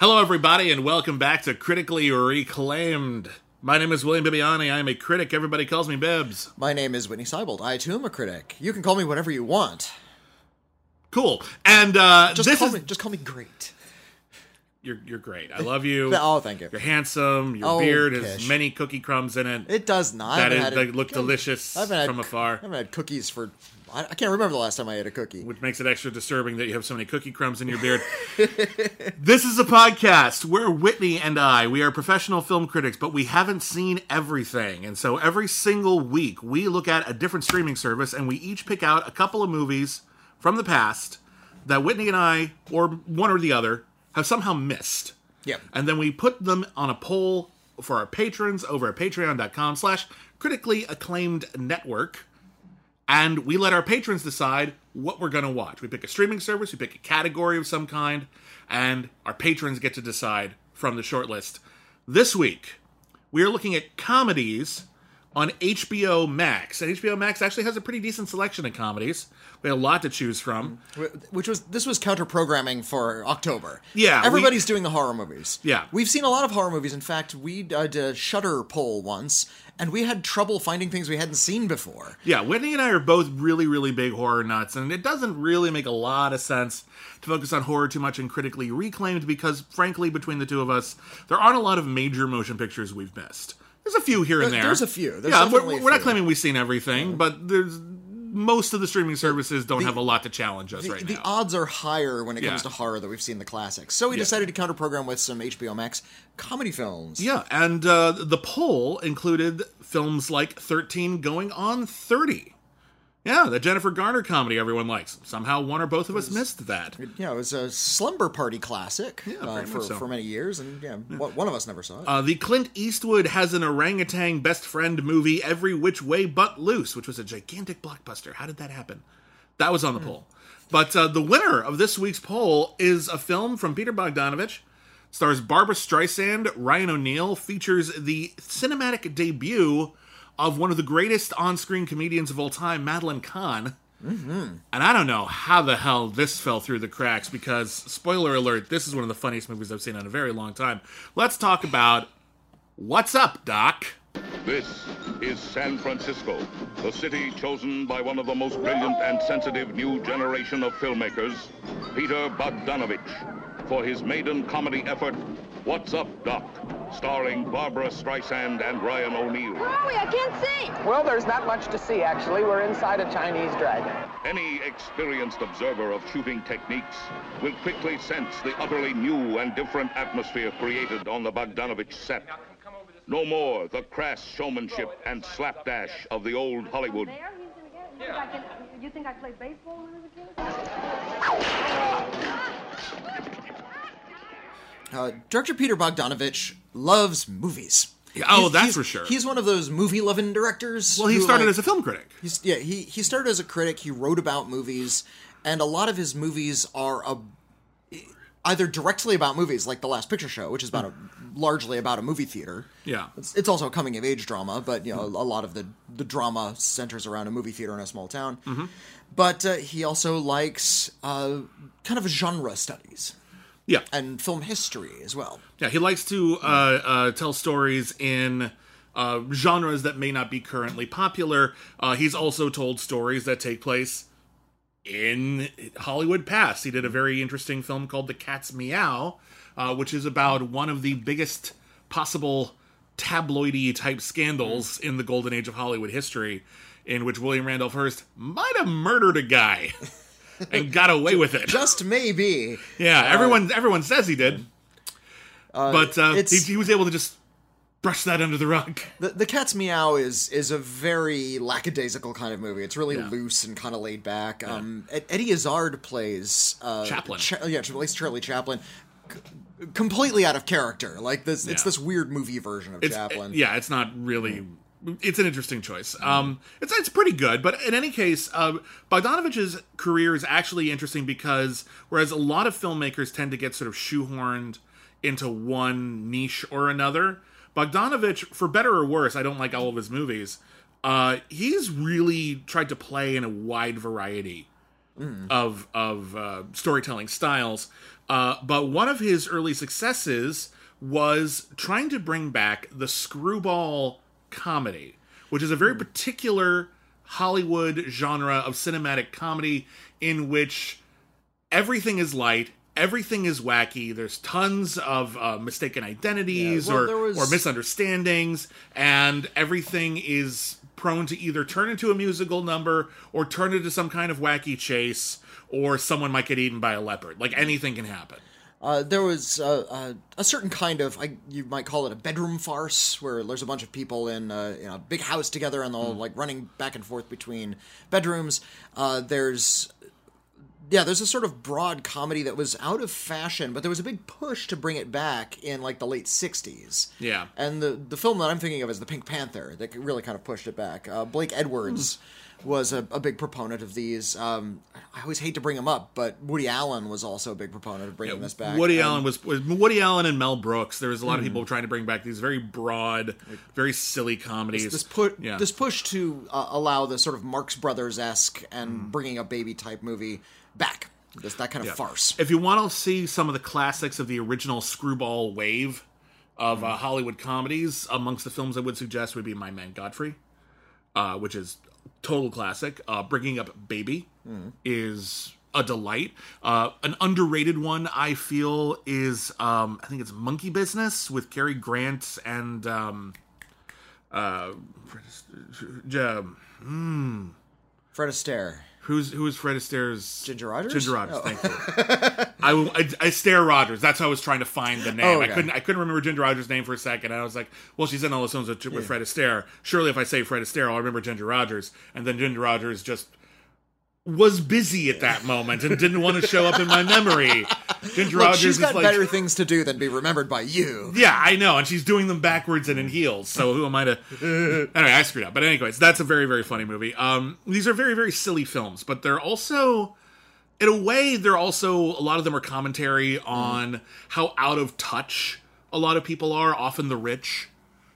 Hello, everybody, and welcome back to Critically Reclaimed. My name is William Bibiani. I am a critic. Everybody calls me Bibbs. My name is Whitney Seibold. I too am a critic. You can call me whatever you want. Cool. And uh, Just this call is me. Just call me great. you're you're great. I love you. Oh, thank you. You're handsome. Your Oh, beard has Kish. many cookie crumbs in it. It does not. that I they look delicious I haven't had, from afar. I haven't had cookies for. I, I can't remember the last time I ate a cookie. which makes it extra disturbing that you have so many cookie crumbs in your beard. this is a podcast where Whitney and I, we are professional film critics, but we haven't seen everything. And so every single week, we look at a different streaming service and we each pick out a couple of movies from the past that Whitney and I, or one or the other, have somehow missed. Yep. And then we put them on a poll for our patrons over at patreon.com slash critically acclaimed network and we let our patrons decide what we're going to watch. We pick a streaming service, we pick a category of some kind, and our patrons get to decide from the shortlist. This week, we are looking at comedies on HBO Max. And HBO Max actually has a pretty decent selection of comedies. We have a lot to choose from. Which was this was counter programming for October. Yeah, we- everybody's doing the horror movies. Yeah. we've seen a lot of horror movies. In fact, we uh, did a Shudder poll once, and we had trouble finding things we hadn't seen before. Yeah, Whitney and I are both really, really big horror nuts, and it doesn't really make a lot of sense to focus on horror too much and critically reclaimed because, frankly, between the two of us, there aren't a lot of major motion pictures we've missed. There's a few here and There- there. there's a few. There's yeah, we're, we're not few. claiming we've seen everything, mm. but there's most of the streaming services don't have a lot to challenge us The, right the now. The odds are higher when it comes to horror that we've seen the classics. So we Yeah. decided to counter program with some HBO Max comedy films. Yeah, and uh, the poll included films like 13 going on 30. Yeah, the Jennifer Garner comedy everyone likes. Somehow one or both of us missed that. Yeah, it was a slumber party classic uh, for, so. for many years, and yeah, one one of us never saw it. Uh, the Clint Eastwood has an orangutan best friend movie, Every Which Way But Loose, which was a gigantic blockbuster. How did that happen? That was on the poll. But uh, the winner of this week's poll is a film from Peter Bogdanovich. Stars Barbra Streisand, Ryan O'Neal, features the cinematic debut of one of the greatest on screen comedians of all time, Madeline Kahn. Mm-hmm. And I don't know how the hell this fell through the cracks because, spoiler alert, this is one of the funniest movies I've seen in a very long time. Let's talk about What's Up, Doc? This is San Francisco, the city chosen by one of the most brilliant and sensitive new generation of filmmakers, Peter Bogdanovich, for his maiden comedy effort, What's Up, Doc, starring Barbra Streisand and Ryan O'Neal. Where are we? I can't see. Well, there's not much to see, actually. We're inside a Chinese dragon. Any experienced observer of shooting techniques will quickly sense the utterly new and different atmosphere created on the Bogdanovich set. No more the crass showmanship and slapdash of the old Hollywood. There, he's gonna. You think I can- You think I played baseball when I was a kid? Uh, Director Peter Bogdanovich loves movies. oh, He's- that's he's- for sure. He's one of those movie-loving directors. Well, he who, started like, as a film critic. He's, yeah, he he started as a critic. He wrote about movies, and a lot of his movies are a, either directly about movies, like The Last Picture Show, which is about a largely about a movie theater. Yeah. It's, it's also a coming of age drama, but you know a, lot of the the drama centers around a movie theater in a small town. Mm-hmm. But uh, he also likes uh, kind of genre studies Yeah. and film history as well. Yeah, he likes to uh, uh, tell stories in uh, genres that may not be currently popular. Uh, he's also told stories that take place in Hollywood past. He did a very interesting film called The Cat's Meow, uh, which is about one of the biggest possible tabloidy type scandals in the golden age of Hollywood history, in which William Randolph Hearst might have murdered a guy and got away with it. Just maybe. Yeah, everyone everyone says he did, but uh, he, he was able to just brush that under the rug. The, the Cat's Meow is is a very lackadaisical kind of movie. It's really Yeah. loose and kind of laid back. Um, Eddie Izzard plays uh, Chaplin. Cha- yeah, plays Charlie Chaplin, c- completely out of character. Like this, it's this weird movie version of It's, Chaplin. yeah, it's not really. It's an interesting choice. Um, it's it's pretty good, but in any case, uh, Bogdanovich's career is actually interesting because whereas a lot of filmmakers tend to get sort of shoehorned into one niche or another, Bogdanovich, for better or worse, I don't like all of his movies. Uh, he's really tried to play in a wide variety of of uh, storytelling styles. Uh, but one of his early successes was trying to bring back the screwball comedy, which is a very particular Hollywood genre of cinematic comedy in which everything is light. Everything is wacky. There's tons of uh, mistaken identities Yeah, well, or, was- or misunderstandings, and everything is prone to either turn into a musical number or turn into some kind of wacky chase, or someone might get eaten by a leopard. Like anything can happen. Uh, there was uh, uh, a certain kind of, I, you might call it a bedroom farce, where there's a bunch of people in, uh, in a big house together and they're all like running back and forth between bedrooms. Uh, there's, yeah, there's a sort of broad comedy that was out of fashion, but there was a big push to bring it back in like the late '60s. Yeah. and the the film that I'm thinking of is the Pink Panther that really kind of pushed it back. Uh, Blake Edwards. Was a, a big proponent of these. Um, I always hate to bring him up, but Woody Allen was also a big proponent of bringing this back. Woody And- Allen was, was Woody Allen and Mel Brooks. There was a lot of Hmm. people trying to bring back these very broad, very silly comedies. this put yeah. this push to uh, allow the sort of Marx Brothers esque and Hmm. bringing a baby type movie back. This that kind of Yeah. farce. If you want to see some of the classics of the original screwball wave of uh, Hollywood comedies, amongst the films I would suggest would be My Man Godfrey, uh, which is total classic. Uh, Bringing Up Baby is a delight. Uh, an underrated one I feel is um, I think it's Monkey Business with Cary Grant and um, uh, J- Fred Astaire. Who's who is Fred Astaire's Ginger Rogers? Ginger Rogers, Oh. thank you. I, I, Astaire Rogers. That's how I was trying to find the name. Oh, I couldn't I couldn't remember Ginger Rogers' name for a second. And I was like, well, she's in all the films with, with Fred Astaire. Surely, if I say Fred Astaire, I'll remember Ginger Rogers. And then Ginger Rogers just was busy at that moment and didn't want to show up in my memory. Ginger Look, Rogers she's got like, better things to do than be remembered by you. yeah, I know, and she's doing them backwards and in heels. So who am I to? anyway, I screwed up. But anyways, that's a very very funny movie. Um, these are very very silly films, but they're also, in a way, they're also a lot of them are commentary on how out of touch a lot of people are. Often the rich.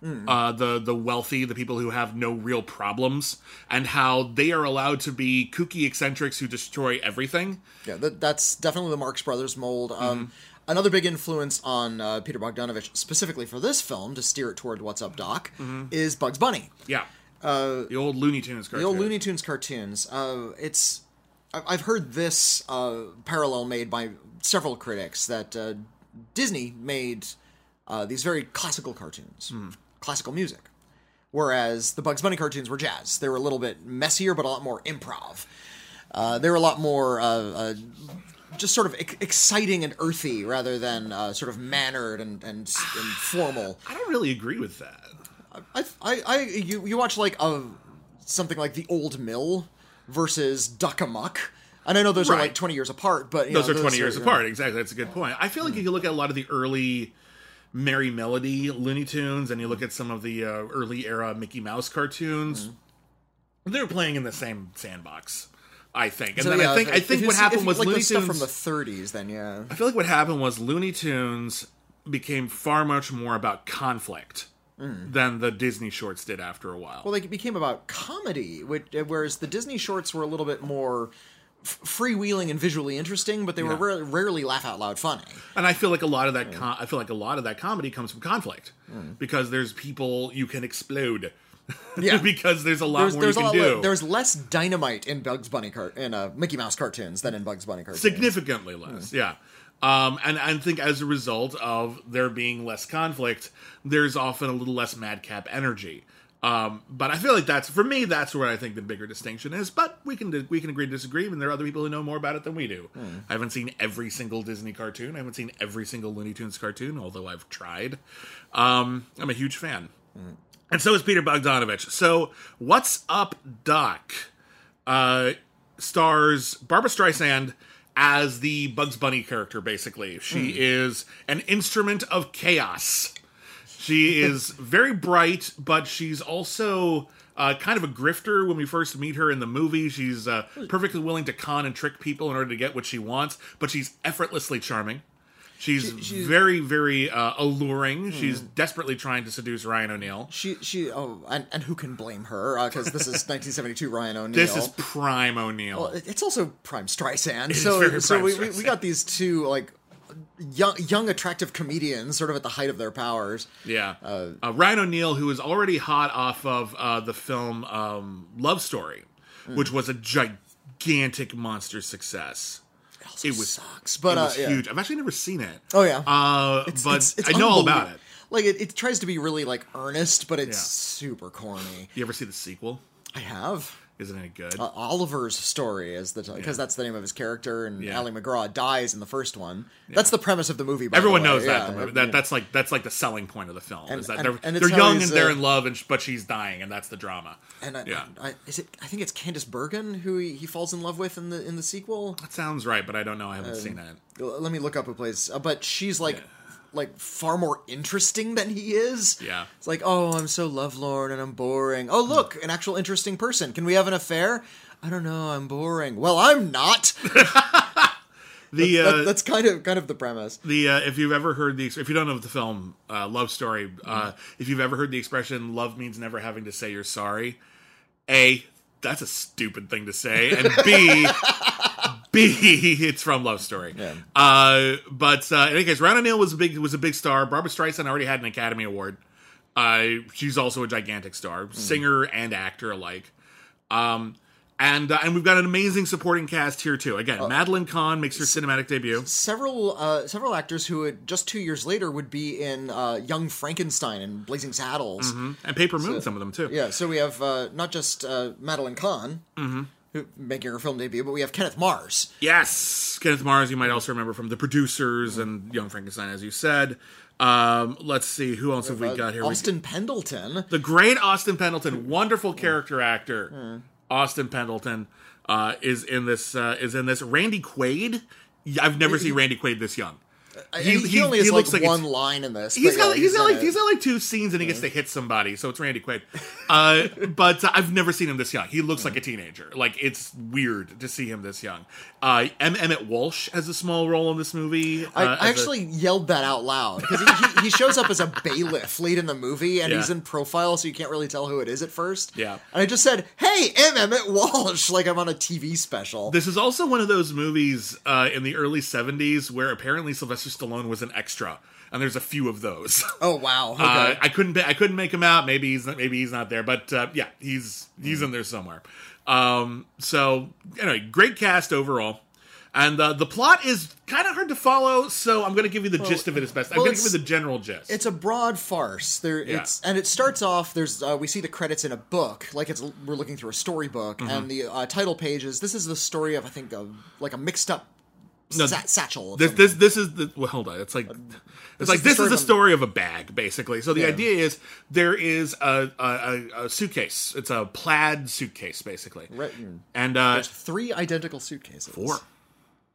Uh, the the wealthy, the people who have no real problems, and how they are allowed to be kooky eccentrics who destroy everything. Yeah, that, that's definitely the Marx Brothers mold. Um, Mm-hmm. Another big influence on uh, Peter Bogdanovich, specifically for this film, to steer it toward What's Up, Doc, is Bugs Bunny. Yeah, the old Looney Tunes cartoon. Uh, The old Looney Tunes cartoons. Uh, it's I've heard this uh, parallel made by several critics that uh, Disney made uh, these very classical cartoons, classical music, whereas the Bugs Bunny cartoons were jazz. They were a little bit messier, but a lot more improv. Uh, they were a lot more. Uh, uh, just sort of ex- exciting and earthy rather than uh, sort of mannered and, and, and formal. I don't really agree with that. I, I, I you, you watch like a something like the Old Mill versus Duck Amuck, and I know those are like twenty years apart, but those know, are 20 years apart exactly that's a good point i feel like if you look at a lot of the early merry melody looney tunes and you look at some of the uh, early era mickey mouse cartoons they're playing in the same sandbox i think. And So, then yeah, i think if- i think what happened was like looney the stuff tunes from the '30s. Then yeah, i feel like what happened was looney tunes became far much more about conflict than the disney shorts did after a while. Well, they became about comedy, which, whereas the Disney shorts were a little bit more freewheeling and visually interesting, but they were Yeah. rarely, rarely laugh out loud funny. And I feel like a lot of that com- I feel like a lot of that comedy comes from conflict because there's people you can explode. Yeah. because there's a lot There's, more there's you can do. le- there's less dynamite in Bugs Bunny car- in uh, Mickey Mouse cartoons than in Bugs Bunny cartoons. significantly less. Yeah. Um, and I think as a result of there being less conflict, there's often a little less madcap energy. Um, but I feel like that's for me. That's where I think the bigger distinction is. But we can we can agree to disagree, and there are other people who know more about it than we do. I haven't seen every single Disney cartoon. I haven't seen every single Looney Tunes cartoon, although I've tried. Um, I'm a huge fan, and so is Peter Bogdanovich. So, what's up, Doc? uh, stars Barbra Streisand as the Bugs Bunny character, basically. She is an instrument of chaos. She is very bright, but she's also uh, kind of a grifter when we first meet her in the movie. She's uh, perfectly willing to con and trick people in order to get what she wants, but she's effortlessly charming. She's, She- she's- very, very uh, alluring. She's desperately trying to seduce Ryan O'Neal. She she oh and, and who can blame her because this is 1972 Ryan O'Neal. This is prime O'Neal. Well, it's also Prime Streisand. is so so Prime we, we, we got these two like young young attractive comedians sort of at the height of their powers. yeah. Uh, Ryan O'Neal, who is already hot off of uh, the film um, Love Story, Hmm. which was a gigantic monster success. Also It was- sucks, but it uh, was yeah. huge. I've actually never seen it. Oh yeah. Uh, It's- but it's- it's I know all about it. Like it, it tries to be really like earnest, but it's Yeah. super corny. You ever see the sequel? I have. Isn't it good? Uh, Oliver's story is the because that's the name of his character, and Yeah. Ali MacGraw dies in the first one. That's the premise of the movie. By Everyone the way. knows that. Yeah, that that's like that's like the selling point of the film And- is that and- they're, and they're young and they're uh, in love, and sh- but she's dying, and that's the drama. And I, yeah, I, is it? I think it's Candice Bergen who he, he falls in love with in the in the sequel. that sounds right, but I don't know. I haven't seen it. L- Let me look up who plays. Uh, but she's like, like far more interesting than he is. Yeah. It's like, oh, I'm so lovelorn and I'm boring. Oh, look, an actual interesting person. Can we have an affair? I don't know. I'm boring. Well, I'm not. The uh, That- that's kind of kind of the premise. the uh, if you've ever heard the if you don't know the film uh, Love Story, uh, if you've ever heard the expression "love means never having to say you're sorry," a that's a stupid thing to say, and b b it's from Love Story. Yeah. Uh, but uh, in any case, Ryan O'Neal was a big was a big star. Barbra Streisand already had an Academy Award. Uh, she's also a gigantic star, singer and actor alike. Um, and uh, and we've got an amazing supporting cast here too. Again, Madeline Kahn makes her cinematic debut. Several uh, several actors who would just two years later would be in uh, Young Frankenstein and Blazing Saddles. And Paper Moon, some of them too. Yeah, so we have uh, not just uh, Madeline Kahn, Mm-hmm. Who making her film debut, but we have Kenneth Mars. Yes, Kenneth Mars. You might also remember from The Producers and Young Frankenstein, as you said. Um, let's see, who else have we Uh, got here? Austin Pendleton. the great Austin Pendleton, wonderful character actor. Hmm. Austin Pendleton uh, is in this. Uh, is in this. Randy Quaid. I've never seen Randy Quaid this young. He, He- he, he- only he has looks like, like one line in this. He's got yeah, he's got like it. he's got like two scenes and he gets to hit somebody, so it's Randy Quaid. Uh, but uh, I've never seen him this young. He looks like a teenager. Like it's weird to see him this young. Uh, M. Emmet Walsh has a small role in this movie. I, uh, I a- actually yelled that out loud because he, he, he shows up as a bailiff late in the movie, and Yeah. he's in profile, so you can't really tell who it is at first. Yeah. and I just said, "Hey, M. Emmet Walsh," like I'm on a TV special. This is also one of those movies uh, in the early '70s where apparently Sylvester Stallone was an extra, and there's a few of those. oh wow, okay. Uh, I couldn't I couldn't make him out. Maybe he's not, maybe he's not there, but uh, yeah, he's he's in there somewhere. Um, so anyway, great cast overall. And uh, the plot is kind of hard to follow, so I'm going to give you the gist of it as best. I'm well, going to give you the general gist. It's a broad farce. There, Yeah. it's and it starts off. There's uh, we see the credits in a book, like it's we're looking through a storybook, Mm-hmm. and the uh, title page is this is the story of I think of like a mixed up No, sa- satchel. this this this is the well hold on it's like it's like is this is the story of a bag basically so the Yeah. idea is there is a, a, a, suitcase it's a plaid suitcase basically Right. and uh There's three identical suitcases. four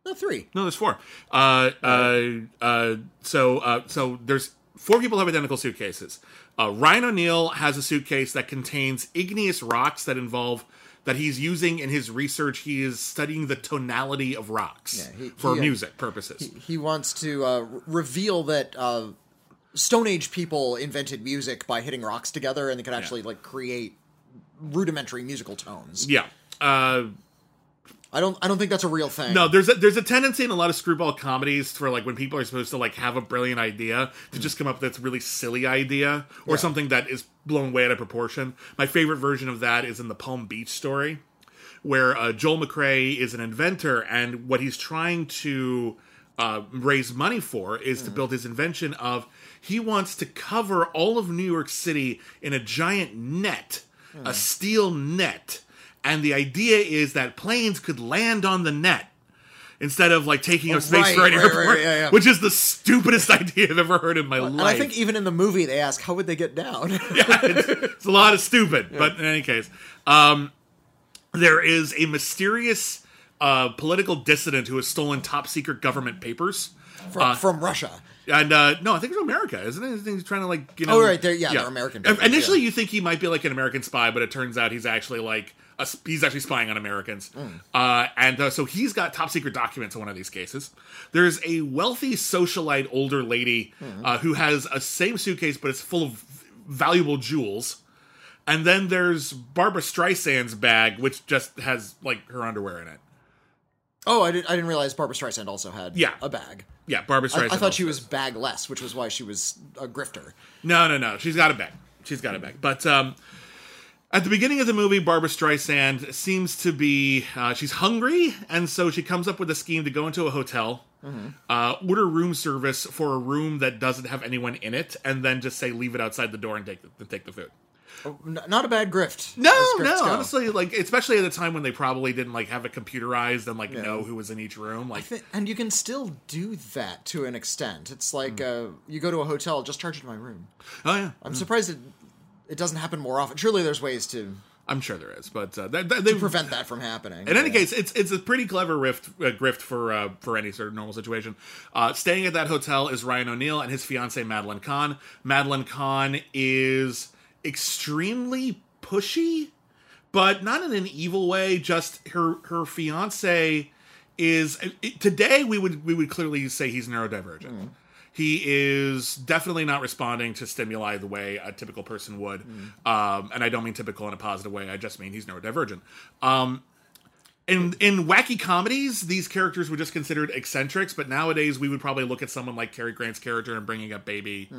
No, three. no there's four uh uh uh so uh so there's four people have identical suitcases uh ryan o'neal has a suitcase that contains igneous rocks that involve that he's using in his research he is studying the tonality of rocks Yeah, he- for he, uh, music purposes. He wants to uh, reveal that uh, Stone Age people invented music by hitting rocks together, and they could actually like create rudimentary musical tones. yeah. Uh I don't. I don't think that's a real thing. No, there's a, there's a tendency in a lot of screwball comedies for like when people are supposed to like have a brilliant idea to just come up with this really silly idea or Yeah. something that is blown way out of proportion. My favorite version of that is in the Palm Beach story, where uh, Joel McCrea is an inventor and what he's trying to uh, raise money for is to build his invention of he wants to cover all of New York City in a giant net, a steel net. And the idea is that planes could land on the net instead of like taking up space right, for an right, airport, right, yeah, yeah. which is the stupidest idea I've ever heard in my and life. I think even in the movie they ask, "How would they get down?" it's a lot of stupid, but in any case, um, there is a mysterious a political dissident who has stolen top secret government papers. from, Uh, from Russia. And uh, no, I think it's America, isn't it? I think he's trying to like you know. Oh, right, they're- yeah, they're American papers, Initially, yeah. you think he might be like an American spy, but it turns out he's actually like a, he's actually spying on Americans. Mm. Uh, and uh, so he's got top secret documents in one of these cases. There's a wealthy socialite older lady Mm. uh, who has a same suitcase, but it's full of valuable jewels. And then there's Barbra Streisand's bag, which just has like her underwear in it. Oh, I, did, I didn't realize Barbra Streisand also had Yeah. a bag. Yeah, Barbra Streisand. I thought she was bagless, which was why she was a grifter. No, no, no. She's got a bag. She's got it back. But um, at the beginning of the movie, Barbra Streisand seems to be uh, she's hungry, and so she comes up with a scheme to go into a hotel, uh, order room service for a room that doesn't have anyone in it, and then just say leave it outside the door and take the, take the food. N- not a bad grift. No, no, go. honestly, like especially at a time when they probably didn't like have it computerized and like know who was in each room. Like, Th- And you can still do that to an extent. It's like Hmm. uh, you go to a hotel, just charge it to my room. oh yeah, I'm surprised it it doesn't happen more often. Surely there's ways to I'm sure there is, but uh, they, prevent that from happening. In any case, it's it's a pretty clever rift uh, grift for uh, for any sort of normal situation. Uh, staying at that hotel is Ryan O'Neal and his fiancee Madeline Kahn. Madeline Kahn is extremely pushy, but not in an evil way. Just her her fiance is it- today we would we would clearly say he's neurodivergent. He is definitely not responding to stimuli the way a typical person would, um, and I don't mean typical in a positive way. I just mean he's neurodivergent. Um, in in wacky comedies, these characters were just considered eccentrics, but nowadays we would probably look at someone like Cary Grant's character and bringing up Baby,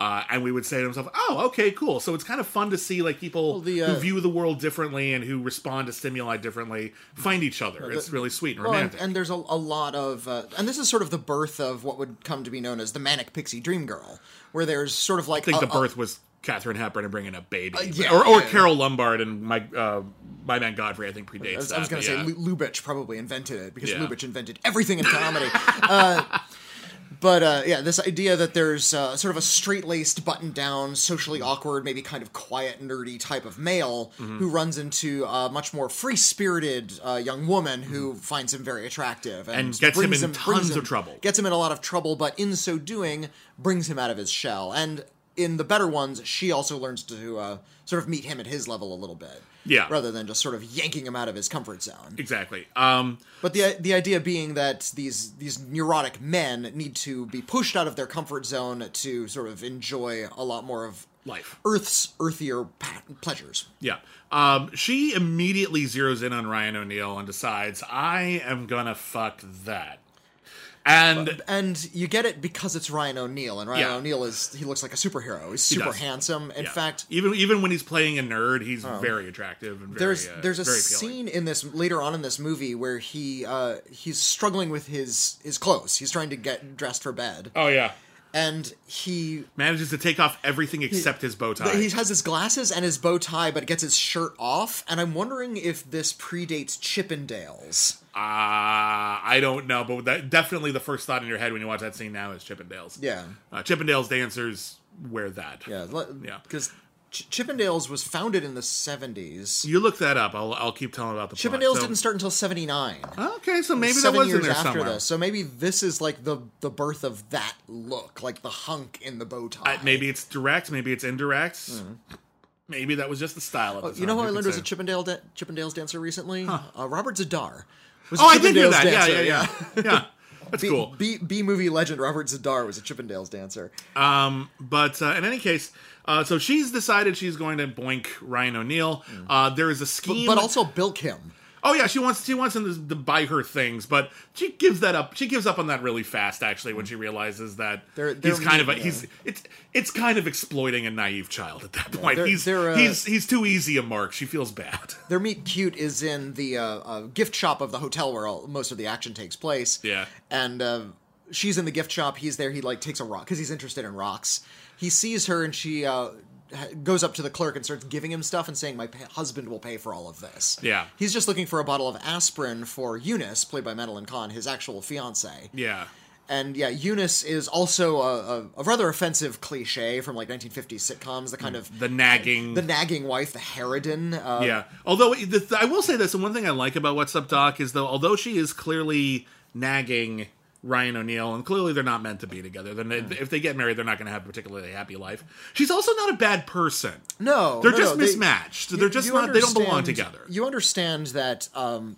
uh, and we would say to ourselves, "Oh, okay, cool." So it's kind of fun to see like people the, uh, who view the world differently and who respond to stimuli differently find each other. it's really sweet and Well, romantic. and there's a, a lot of, uh, and this is sort of the birth of what would come to be known as the manic pixie dream girl, where there's sort of like I think a- the a- birth was Katharine Hepburn and bringing up Baby, Uh, yeah, or, or yeah. Carole Lombard and my uh, my man Godfrey. I think predates I was, that. going to but say yeah. Lubitsch probably invented it because Yeah. Lubitsch invented everything in comedy. uh, but uh, yeah, this idea that there's uh, sort of a straight-laced, button-down, socially awkward, maybe kind of quiet, nerdy type of male Mm-hmm. who runs into a much more free-spirited uh, young woman who finds him very attractive and, Mm-hmm. And gets him in brings tons of trouble. Gets him in a lot of trouble, but in so doing, brings him out of his shell. And in the better ones, she also learns to uh, sort of meet him at his level a little bit. Yeah. Rather than just sort of yanking him out of his comfort zone. exactly. Um, But the the idea being that these these neurotic men need to be pushed out of their comfort zone to sort of enjoy a lot more of Life. Earth's earthier pleasures. Yeah. Um, she immediately zeroes in on Ryan O'Neal and decides, I am gonna fuck that. And And you get it because it's Ryan O'Neal, and Ryan Yeah. O'Neal is he looks like a superhero. He's super does. handsome. In yeah. fact, even even when he's playing a nerd, he's very attractive and very, there's uh, there's a scene in this later on in this movie where he uh, he's struggling with his his clothes. He's trying to get dressed for bed, Oh yeah. And he Manages to take off everything except his bow tie. He has his glasses and his bow tie, but gets his shirt off. And I'm wondering if this predates Chippendales. Uh, I don't know, but that definitely the first thought in your head when you watch that scene now is Chippendales. Yeah, Uh, Chippendales dancers wear that. yeah, Yeah. Because Ch- Chippendales was founded in the 70s. You look that up. I'll, I'll keep telling about the plot. Chippendales So- didn't start until 79. Okay, so maybe that was in there after somewhere. this. So maybe this is like the the birth of that look, like the hunk in the bow tie. Uh, maybe it's direct, maybe it's indirect. Maybe that was just the style of Hmm. You know who I learned was a? Chippendale da- Chippendales dancer recently? Uh, Robert Z'Dar. Was Oh, I did hear that. Yeah, yeah, yeah, yeah. That's B, cool. B, B movie legend Robert Z'Dar was a Chippendales dancer. Um, but uh, in any case, uh, so she's decided she's going to boink Ryan O'Neal. Uh, there is a scheme, but also bilk him. oh yeah, she wants she wants him to, to buy her things, but she gives that up. She gives up on that really fast, actually, when she realizes that They're- he's they're kind of a, mean, he's it's it's kind of exploiting a naive child at that point. they're- he's they're, uh, he's he's too easy a mark. She feels bad. Their meet cute is in the uh, uh, gift shop of the hotel where all, most of the action takes place. Yeah. and uh, she's in the gift shop. He's there. He like takes a rock because he's interested in rocks. He sees her and she uh, goes up to the clerk and starts giving him stuff and saying, "My pa- husband will pay for all of this." Yeah. he's just looking for a bottle of aspirin for Eunice, played by Madeline Kahn, his actual fiance. Yeah. and yeah, Eunice is also a, a, a rather offensive cliche from like 1950s sitcoms. The kind of The nagging. the nagging wife, the harridan. Uh, yeah. Although the, I will say this, and one thing I like about What's Up Doc is though, although she is clearly nagging Ryan O'Neal, and clearly they're not meant to be together. Then if they get married, they're not going to have a particularly happy life. She's also not a bad person. No, They're no, just no, mismatched. They're just not. They don't belong together. You understand that. Um,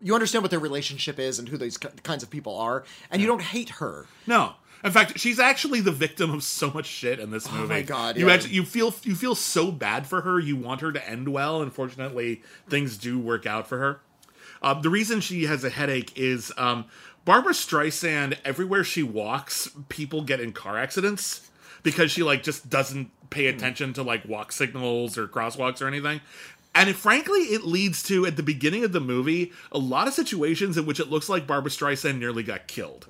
you understand what their relationship is and who these ki- kinds of people are, and you don't hate her. No. In fact, she's actually the victim of so much shit in this movie. Oh my God, You yeah. actually you feel you feel so bad for her. You want her to end well. Unfortunately, things do work out for her. Um, the reason she has a headache is um, Barbra Streisand. Everywhere she walks, people get in car accidents because she like just doesn't pay Hmm. attention to like walk signals or crosswalks or anything. And it, frankly, it leads to at the beginning of the movie a lot of situations in which it looks like Barbra Streisand nearly got killed.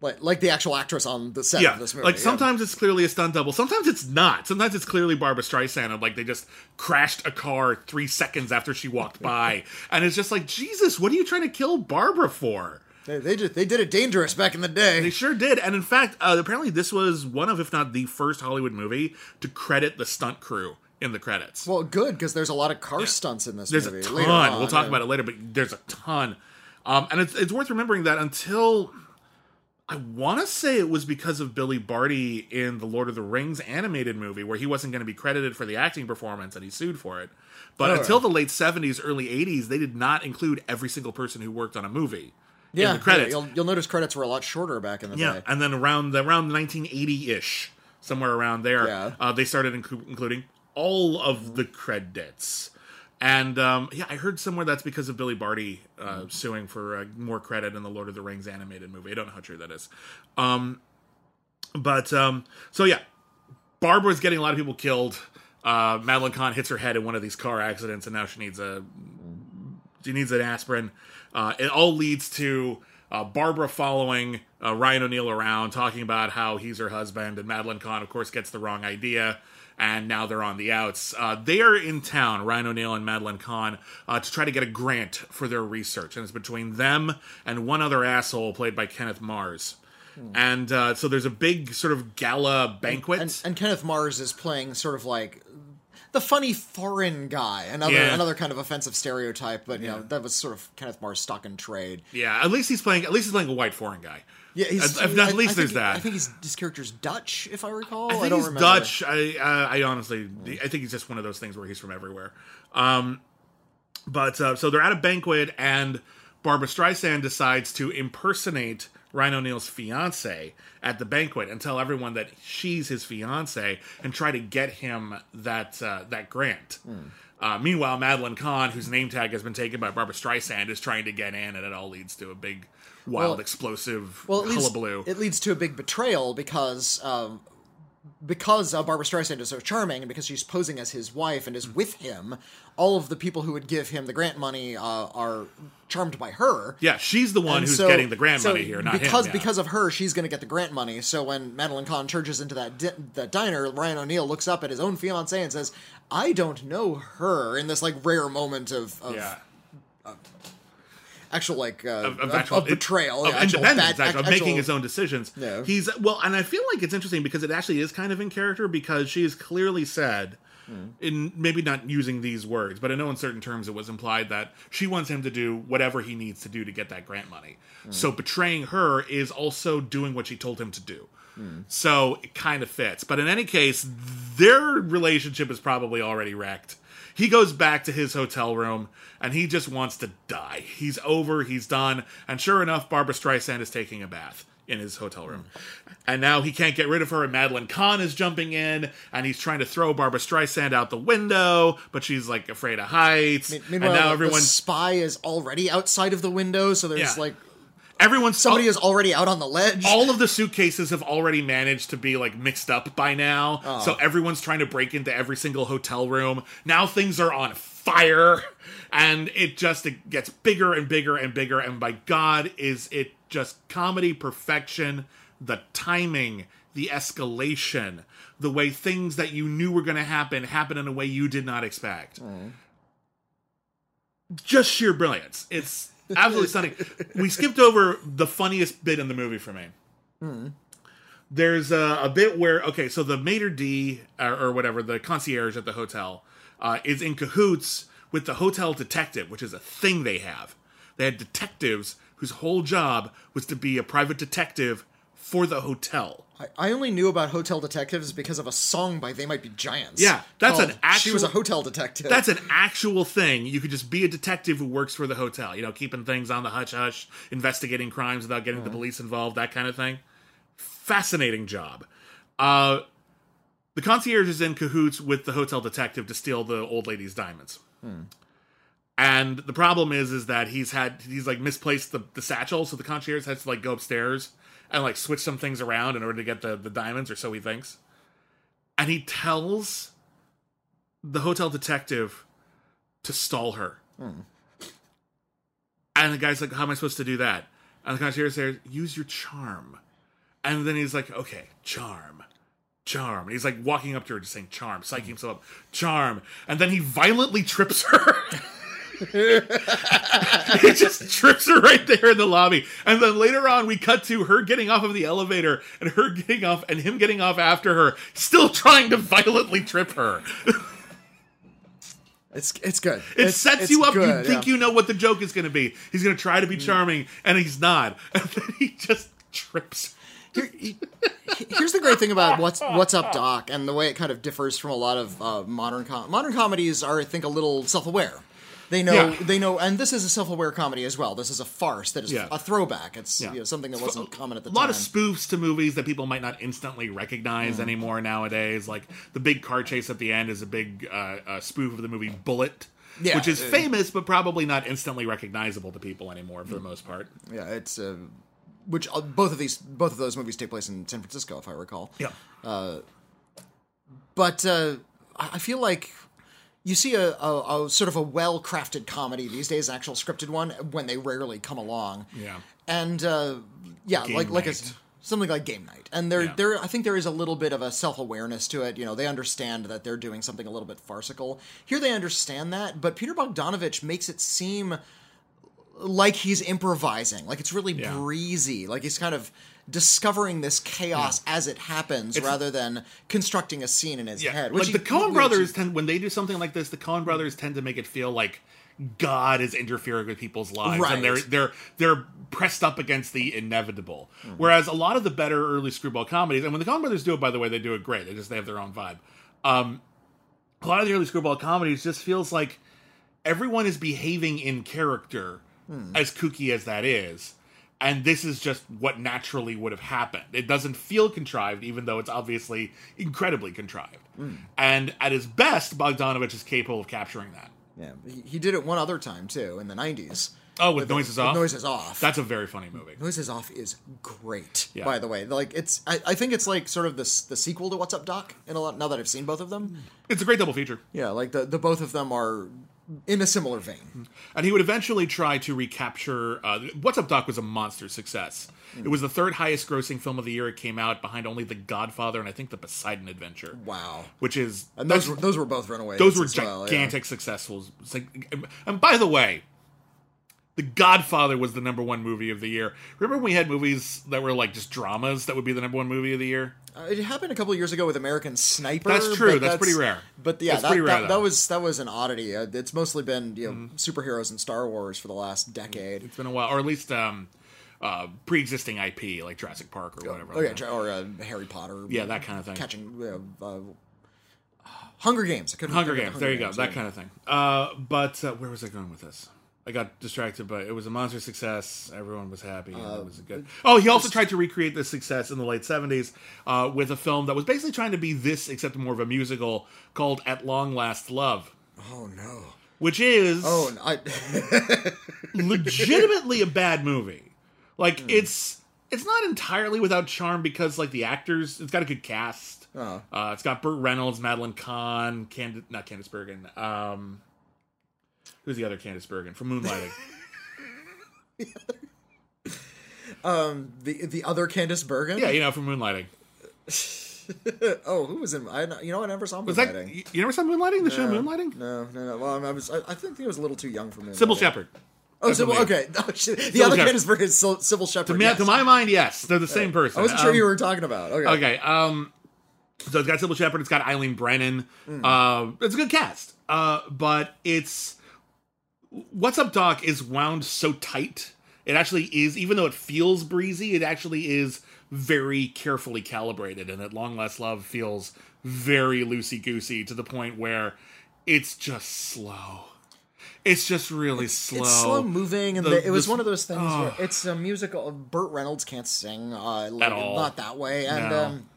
Like, like the actual actress on the set Yeah, of this movie. like yeah. sometimes it's clearly a stunt double, sometimes it's not. Sometimes it's clearly Barbra Streisand, and like they just crashed a car three seconds after she walked by, and it's just like Jesus, what are you trying to kill Barbara for? They, they did they did it dangerous back in the day. They sure did, and in fact, uh, apparently this was one of, if not the first Hollywood movie to credit the stunt crew in the credits. well, good because there's a lot of car stunts in this there's movie. a later ton. on, we'll talk yeah. about it later, but there's a ton, um, and it's it's worth remembering that until. I want to say it was because of Billy Barty in the Lord of the Rings animated movie, where he wasn't going to be credited for the acting performance and he sued for it. But Oh, until the late 70s, early 80s, they did not include every single person who worked on a movie Yeah, in the credits. yeah, you'll, you'll notice credits were a lot shorter back in the Yeah, day. and then around the, around 1980 ish, somewhere around there, Yeah. uh, they started inclu- including all of the credits. And um, yeah, I heard somewhere that's because of Billy Barty uh, suing for uh, more credit in the Lord of the Rings animated movie. I don't know how true that is. Um, but um, so yeah, Barbra's getting a lot of people killed. Uh, Madeline Kahn hits her head in one of these car accidents, and now she needs a she needs an aspirin. Uh, it all leads to uh, Barbara following uh, Ryan O'Neal around, talking about how he's her husband, and Madeline Kahn, of course, gets the wrong idea, and now they're on the outs. Uh, they are in town, Ryan O'Neal and Madeline Kahn, uh, to try to get a grant for their research, and it's between them and one other asshole played by Kenneth Mars. And uh, so there's a big sort of gala banquet. and, and Kenneth Mars is playing sort of like the funny foreign guy, another Yeah. another kind of offensive stereotype, but you know that was sort of Kenneth Mars stock in trade. yeah, at least he's playing. At least he's playing a white foreign guy. Yeah, he's, At- at least I there's think- that. I think he's his character's Dutch, if I recall. I think don't he's remember. Dutch. I I honestly, I think he's just one of those things where he's from everywhere. Um, but uh, so they're at a banquet, and Barbra Streisand decides to impersonate Ryan O'Neal's fiance at the banquet and tell everyone that she's his fiance and try to get him that uh, that grant. Hmm. Uh, meanwhile, Madeline Kahn, whose name tag has been taken by Barbra Streisand, is trying to get in, and it all leads to a big, wild, Well- explosive Well, it leads, it leads to a big betrayal because um, because uh, Barbra Streisand is so charming and because she's posing as his wife and is with him. All of the people who would give him the grant money uh, are charmed by her. yeah, she's the one And who's so- getting the grant so money here, not because him. yeah. because of her, she's going to get the grant money. So when Madeline Kahn charges into that di- that diner, Ryan O'Neal looks up at his own fiance and says, "I don't know her." In this like rare moment of, of yeah. Actual like uh, of, of, actual of betrayal, of yeah, independence, bad- actually, of actual- making his own decisions. Yeah. He's well, and I feel like it's interesting because it actually is kind of in character because she has clearly said, Hmm. in maybe not using these words, but I know in no uncertain terms, it was implied that she wants him to do whatever he needs to do to get that grant money. Hmm. So betraying her is also doing what she told him to do. Hmm. So it kind of fits. But in any case, their relationship is probably already wrecked. He goes back to his hotel room and he just wants to die. He's over, he's done. And sure enough, Barbra Streisand is taking a bath in his hotel room. And now he can't get rid of her, and Madeline Kahn is jumping in, and he's trying to throw Barbra Streisand out the window, but she's like afraid of heights. Meanwhile, and now everyone, spy is already outside of the window, so there's Yeah. like everyone's somebody is already out on the ledge. all of the suitcases have already managed to be like mixed up by now. Oh. So everyone's trying to break into every single hotel room. Now things are on fire and it just it gets bigger and bigger and bigger and by god is it just comedy perfection, the timing, the escalation, the way things that you knew were going to happen happen in a way you did not expect. Mm-hmm. Just sheer brilliance. It's absolutely stunning. We skipped over the funniest bit in the movie for me. There's a, a bit where okay, so the maitre d or, or whatever the concierge at the hotel uh, is in cahoots with the hotel detective, which is a thing they have. They had detectives whose whole job was to be a private detective for the hotel. I, I only knew about hotel detectives because of a song by They Might Be Giants. Yeah, that's called an She was a actual- hotel detective. That's an actual thing. You could just be a detective who works for the hotel, you know, keeping things on the hush hush, investigating crimes without getting the police involved, that kind of thing. Fascinating job. Uh, the concierge is in cahoots with the hotel detective to steal the old lady's diamonds. And the problem is, is that he's had he's like misplaced the, the satchel, so the concierge has to like go upstairs and like switch some things around in order to get the, the diamonds, or so he thinks. And he tells the hotel detective to stall her. Hmm. And the guy's like, How am I supposed to do that? And the concierge says, Use your charm. And then he's like, Okay, charm. Charm. And he's like walking up to her, just saying charm, psyching himself up. Charm. And then he violently trips her. he just trips her right there in the lobby. And then later on, we cut to her getting off of the elevator and her getting off and him getting off after her, still trying to violently trip her. it's it's good. It It's- sets it's you up. you think yeah. you know what the joke is going to be. He's going to try to be charming, and he's not. And then he just trips. Here- he- here's the great thing about what's what's up, Doc, and the way it kind of differs from a lot of uh, modern com- modern comedies are, I think, a little self-aware. They know Yeah. they know, and this is a self-aware comedy as well. This is a farce that is Yeah. a throwback. It's Yeah. you know, something that wasn't common at the time. a lot time. of spoofs to movies that people might not instantly Mm. recognize anymore nowadays. Like the big car chase at the end is a big uh, uh, spoof of the movie Bullitt, Yeah, which is uh, famous but probably not instantly recognizable to people anymore for the most part. yeah, it's uh, which uh, both of these both of those movies take place in San Francisco, if I recall. Yeah, but uh, I feel like you see a, a, a sort of a well crafted comedy these days, an actual scripted one, when they rarely come along. Yeah. and uh, yeah, Game like like a, Night. something like Game Night, and there Yeah. there I think there is a little bit of a self awareness to it. You know, they understand that they're doing something a little bit farcical. Here, they understand that, but Peter Bogdanovich makes it seem like he's improvising, like it's really Yeah. breezy, like he's kind of discovering this chaos as it happens rather than constructing a scene in his yeah. head. Like he- the Coen brothers he- tend when they do something like this, the Coen brothers tend to make it feel like God is interfering with people's lives, and they're they're they're pressed up against the inevitable. Mm-hmm. Whereas a lot of the better early screwball comedies, and when the Coen brothers do it, by the way, they do it great. They just they have their own vibe. Um, a lot of the early screwball comedies just feels like everyone is behaving in character, Hmm. as kooky as that is. And this is just what naturally would have happened. It doesn't feel contrived, even though it's obviously incredibly contrived. Hmm. And at his best, Bogdanovich is capable of capturing that. yeah, he, did it one other time too in the '90s. Oh, with, noises With off. Noises Off. That's a very funny movie. Noises Off is great. Yeah. By the way, like it's I, I think it's like sort of this the sequel to What's Up Doc in a lot. Now that I've seen both of them, It's a great double feature. yeah, like the the both of them are in a similar vein. And he would eventually try to recapture. Uh, What's Up, Doc was a monster success. It was the third highest grossing film of the year it came out, behind only The Godfather and I think The Poseidon Adventure. Wow. Which is. And those were those were both runaway. those were as well, yeah. gigantic successfuls. Like, and by the way, The Godfather was the number one movie of the year. Remember when we had movies that were like just dramas that would be the number one movie of the year? Uh, it happened a couple years ago with American Sniper. That's true. but That's pretty rare. But yeah, that, rare, that, that was that was an oddity. Uh, it's mostly been you know superheroes and Star Wars for the last decade. It's been a while, or at least um, uh, pre-existing IP like Jurassic Park or whatever. Oh yeah, or uh, Harry Potter. Yeah, that kind of thing. Catching uh, uh, Hunger Games. I couldn't Hunger Games. the There you go. Games, That yeah. kind of thing. Uh, but uh, where was I going with this? I got distracted, but it was a monster success. Everyone was happy. And it was a good. Oh, he also tried to recreate this success in the late seventies uh, with a film that was basically trying to be this, except more of a musical called "At Long Last Love," Oh no. which is Oh, no, I, legitimately a bad movie. Like Hmm. it's it's not entirely without charm because like the actors, it's got a good cast. Oh. Uh, it's got Burt Reynolds, Madeline Kahn, Cand- not Candice Bergen. Um, who's the other Candice Bergen from Moonlighting? um, the the other Candice Bergen. yeah, you know from Moonlighting. Oh, who was in? I you know I never saw Was that Moonlighting. you, you never saw Moonlighting? The show Moonlighting? No, no, no. Well, I was. I, I think he was a little too young for Moonlighting. Cybill Shepherd. Oh, I so, okay. Oh, shit. The other Shepherd. kid is for his Sil- Cybill Shepherd. To, me, yes. to my mind, yes, they're the same person. I wasn't sure Um, you were talking about. Okay. Okay. Um. So it's got Cybill Shepherd. It's got Eileen Brennan. Hmm. Uh, it's a good cast. Uh, but it's What's Up Doc is wound so tight. It actually is, even though it feels breezy, it actually is very carefully calibrated. And at Long Last Love feels very loosey goosey to the point where it's just slow. It's just really slow. It's slow moving, and The- the, it was the- one of those things oh. where it's a musical. Burt Reynolds can't sing uh, like, all. not that way, and No. um,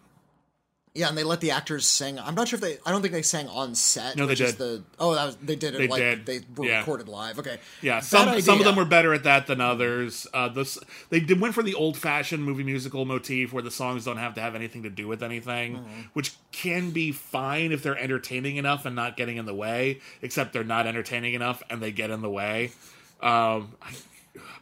yeah, and they let the actors sing. I'm not sure if they. I don't think they sang on set. No, they did. The oh, that was they did it They like did. they were Yeah. recorded live. Okay, Yeah, some some of them were better at that than others. Uh, this they did went for the old fashioned movie musical motif where the songs don't have to have anything to do with anything, Mm-hmm. which can be fine if they're entertaining enough and not getting in the way. Except they're not entertaining enough and they get in the way. Um, I,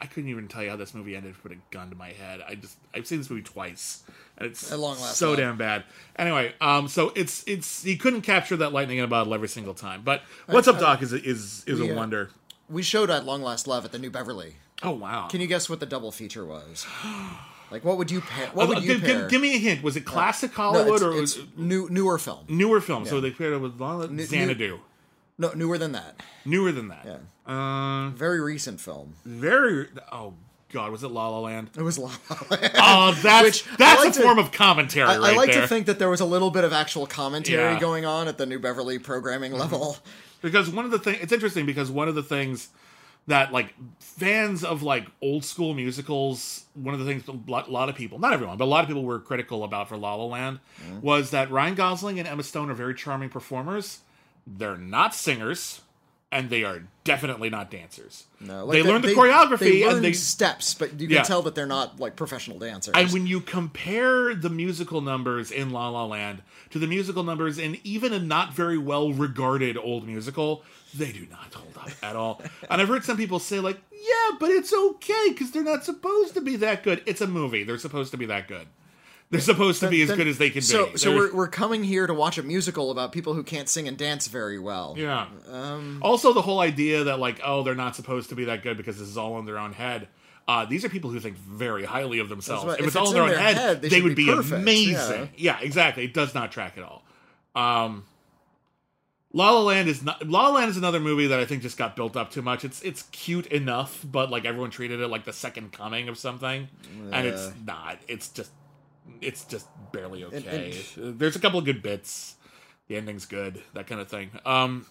I couldn't even tell you how this movie ended. Put a gun to my head. I just I've seen this movie twice, and it's so love. damn bad. Anyway, um, so it's it's he couldn't capture that lightning in a bottle every single time. But what's up, Doc? Is a- is is a We, uh, wonder. We showed at Long Last Love at the New Beverly. Oh wow! Can you guess what the double feature was? Like, what would you pair? What would Uh, you give, pair? give, give me a hint. Was it classic No, Hollywood it's, or it's was new, newer film. newer film? So they paired it with Xanadu. No, newer than that. Newer than that. Yeah. Uh, Very recent film. very. Oh God, was it La La Land? It was La La Land. Oh, that's Which I that's like a to- form of commentary I, right I like there. to think that there was a little bit of actual commentary Yeah. Mm-hmm. going on at the New Beverly programming level. because one of the things it's interesting because one of the things that like fans of like old school musicals one of the things a lot, lot of people not everyone but a lot of people were critical about for la la land Mm-hmm. was that ryan gosling and emma stone are very charming performers they're not singers and they are definitely not dancers No, they, learned the choreography They and they steps, but you can Yeah. tell that they're not like professional dancers. and when you compare the musical numbers in La La Land to the musical numbers in even a not very well regarded old musical, they do not hold up at all. and I've heard some people say, like, yeah, but it's okay because they're not supposed to be that good. It's a movie. They're supposed to be that good. They're supposed to be as Then- good as they can so, be. So They're- we're, we're coming here to watch a musical about people who can't sing and dance very well. Yeah. Um, also, the whole idea that like, oh, they're not supposed to be that good because this is all in their own head. Uh, these are people who think very highly of themselves. That's If, right. it's all in their own their head, head, they they, would be be, amazing. Yeah. exactly. It does not track at all. Um, La La Land is not. La La Land is another movie that I think just got built up too much. It's it's cute enough, but like everyone treated it like the second coming of something, and it's not. It's just it's just barely okay. There's a couple of good bits. The ending's good, that kind of thing. Um,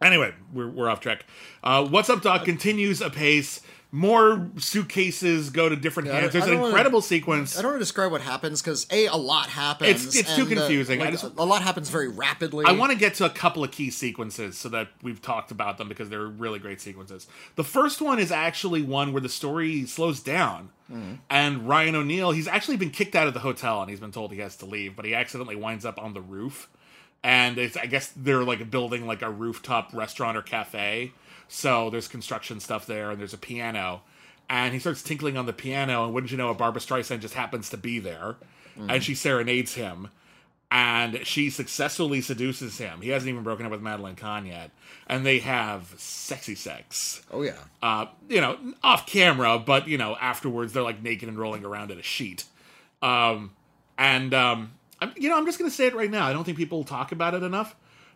anyway, we're we're off track. Uh, What's up, Doc? Continues apace. More suitcases go to different don't- hands. There's an don't wanna- incredible sequence. I don't want to describe what happens because a a lot happens. It's- it's too uh, confusing. I like, just- a lot happens very rapidly. I want to get to a couple of key sequences so that we've talked about them because they're really great sequences. The first one is actually one where the story slows down, and Ryan O'Neal, he's actually been kicked out of the hotel and he's been told he has to leave, but he accidentally winds up on the roof, and it's I guess they're like building like a rooftop restaurant or cafe, so there's construction stuff there and there's a piano. And he starts tinkling on the piano, and wouldn't you know, Barbra Streisand just happens to be there, and she serenades him and she successfully seduces him. He hasn't even broken up with Madeline Kahn yet, and they have sexy sex. Oh yeah. Uh, you know, off camera, but you know, afterwards they're like naked and rolling around in a sheet. Um, and um, I'm, you know, I'm just gonna say it right now. I don't think people talk about it enough.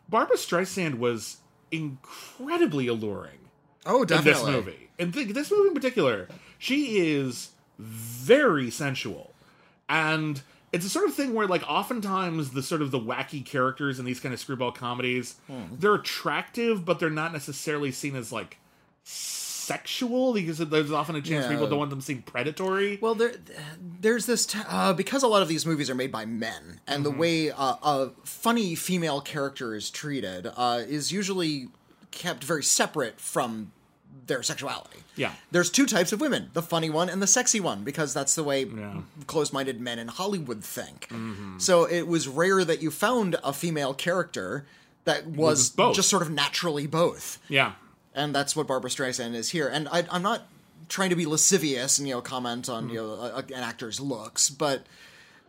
Barbra Streisand was incredibly alluring Oh in definitely. this movie. and th- this movie in particular, she is very sensual, and it's a sort of thing where, like, oftentimes the sort of the wacky characters in these kind of screwball comedies, Hmm. they're attractive, but they're not necessarily seen as like sexual because there's often a chance Yeah. people don't want them to seem predatory. Well, there, there's this t- uh, because a lot of these movies are made by men, and the Mm-hmm. way uh, a funny female character is treated uh, is usually kept very separate from their sexuality. Yeah. there's two types of women: the funny one and the sexy one, because that's the way Yeah. Mm-hmm. closed-minded men in Hollywood think. So it was rare that you found a female character that was Was both. just sort of naturally both yeah. And that's what Barbra Streisand is here. And I, I'm not trying to be lascivious and you know comment on you know a, an actor's looks, but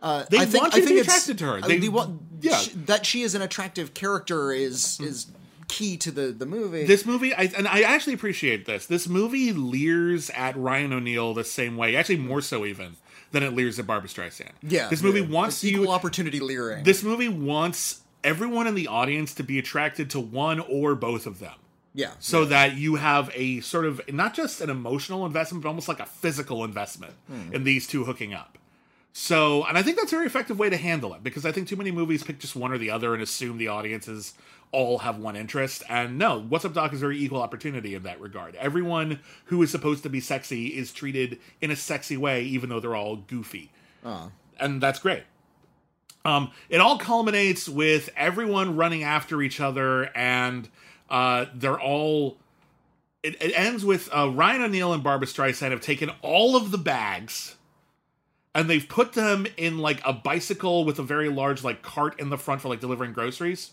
uh, They I think want I you to be it's- attracted to her. They- the one- yeah. sh- that she is an attractive character is Mm. is key to the the movie. This movie, I, and I actually appreciate this. This movie leers at Ryan O'Neal the same way, actually more so even than it leers at Barbra Streisand. yeah, this movie yeah. wants It's equal you. opportunity leering. This movie wants everyone in the audience to be attracted to one or both of them. Yeah, so that you have a sort of not just an emotional investment, but almost like a physical investment in these two hooking up. So, and I think that's a very effective way to handle it because I think too many movies pick just one or the other and assume the audiences all have one interest. And no, What's Up Doc is very equal opportunity in that regard. Everyone who is supposed to be sexy is treated in a sexy way, even though they're all goofy. And that's great. Um, it all culminates with everyone running after each other, and uh, they're all. It, it ends with uh, Ryan O'Neal and Barbra Streisand have taken all of the bags, and they've put them in like a bicycle with a very large like cart in the front for like delivering groceries,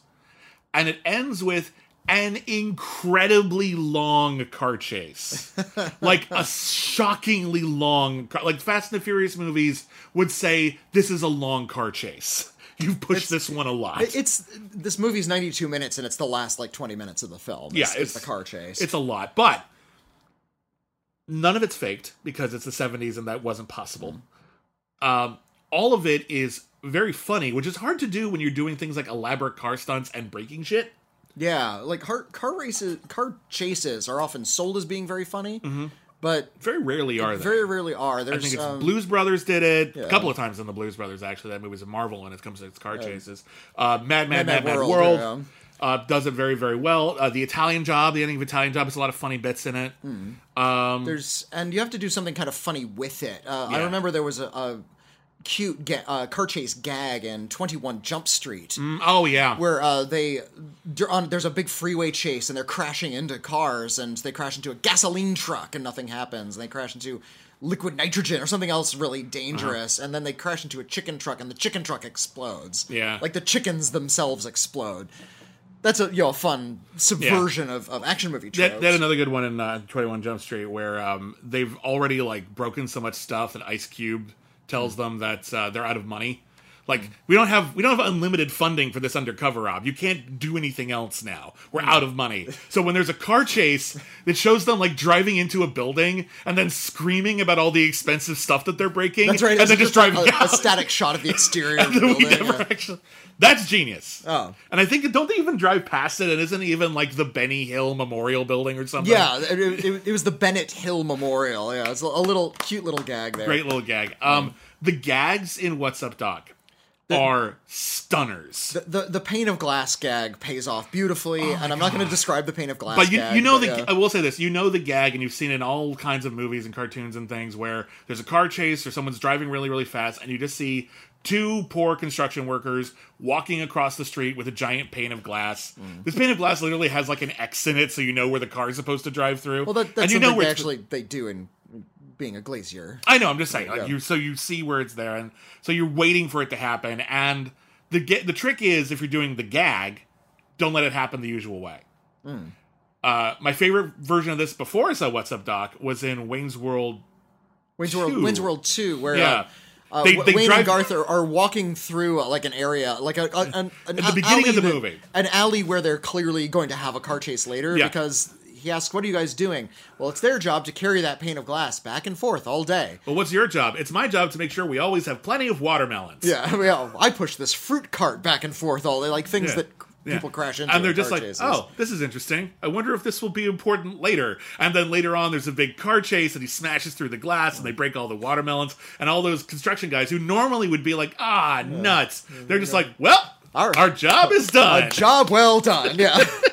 and it ends with an incredibly long car chase like a shockingly long car like fast and the furious movies would say this is a long car chase you've pushed this one a lot. it's this movie's 92 minutes and it's the last like 20 minutes of the film. Yeah, It's- it's- it's the car chase. it's a lot but none of it's faked because it's the 70s and that wasn't possible. Um, all of it is very funny which is hard to do when you're doing things like elaborate car stunts and breaking shit. Yeah, like car car races, car chases are often sold as being very funny, but very rarely are they very rarely are. I There's think it's um, Blues Brothers did it a couple of times in the Blues Brothers. Actually, that movie's a marvel when it comes to its car chases. Uh, Mad Mad Mad Mad Mad, World, World, yeah. uh, does it very very well. Uh, the Italian Job, the ending of Italian Job, has a lot of funny bits in it. Um, There's and you have to do something kind of funny with it. Uh, I remember there was a, a cute ga- uh, car chase gag in Twenty One Jump Street. mm, oh yeah, Where uh, they on there's a big freeway chase and they're crashing into cars and they crash into a gasoline truck and nothing happens and they crash into liquid nitrogen or something else really dangerous and then they crash into a chicken truck and the chicken truck explodes. Yeah. like the chickens themselves explode. That's a you know fun subversion of, of action movie tropes. that, that another good one in uh, Twenty One Jump Street where um, they've already like broken so much stuff that Ice Cube tells them that uh, they're out of money. Like we don't have we don't have unlimited funding for this undercover op. You can't do anything else now. We're out of money. So when there's a car chase that shows them like driving into a building and then screaming about all the expensive stuff that they're breaking, That's right. and then just a, driving a, a static shot of the exterior of the building. yeah. actually. That's genius. Oh. and I think don't they even drive past it? And isn't even like the Benny Hill Memorial Building or something? Yeah, it, it- it was the Bennett Hill Memorial. Yeah, it's a little cute little gag there. great little gag. Um, the gags in What's Up Doc are stunners. The, the the pane of glass gag pays off beautifully, and I'm not going to describe the pane of glass. Oh but you, gag, you know the yeah. I will say this you know the gag and you've seen it in all kinds of movies and cartoons and things where there's a car chase or someone's driving really really fast and you just see two poor construction workers walking across the street with a giant pane of glass. Mm. This pane of glass literally has like an X in it so you know where the car is supposed to drive through. well, that, and that's you something know where they actually they do in being a glacier. I know. I'm just saying, like Yeah. you, so you see where it's there, and so you're waiting for it to happen. And the the trick is, if you're doing the gag, don't let it happen the usual way. Hmm. Uh, my favorite version of this before I saw What's Up Doc was in Wayne's World. Wayne's World, Two. Wayne's World Two, where Yeah. uh, uh, They- they Wayne drive- and Garth are, are walking through uh, like an area, like a, a an, an At the beginning of alley the that- movie. an alley where they're clearly going to have a car chase later Yeah. because. He asks, "What are you guys doing?" Well, it's their job to carry that pane of glass back and forth all day. Well, what's your job? It's my job to make sure we always have plenty of watermelons. Yeah, I, mean, I push this fruit cart back and forth all day, like things Yeah. that Yeah. people crash into. And they're just like, chases. oh, this is interesting. I wonder if this will be important later. And then later on, there's a big car chase, and he smashes through the glass, and they break all the watermelons. And all those construction guys who normally would be like, ah, nuts. They're just like, well, our, Our- job is done. a job well done. Yeah,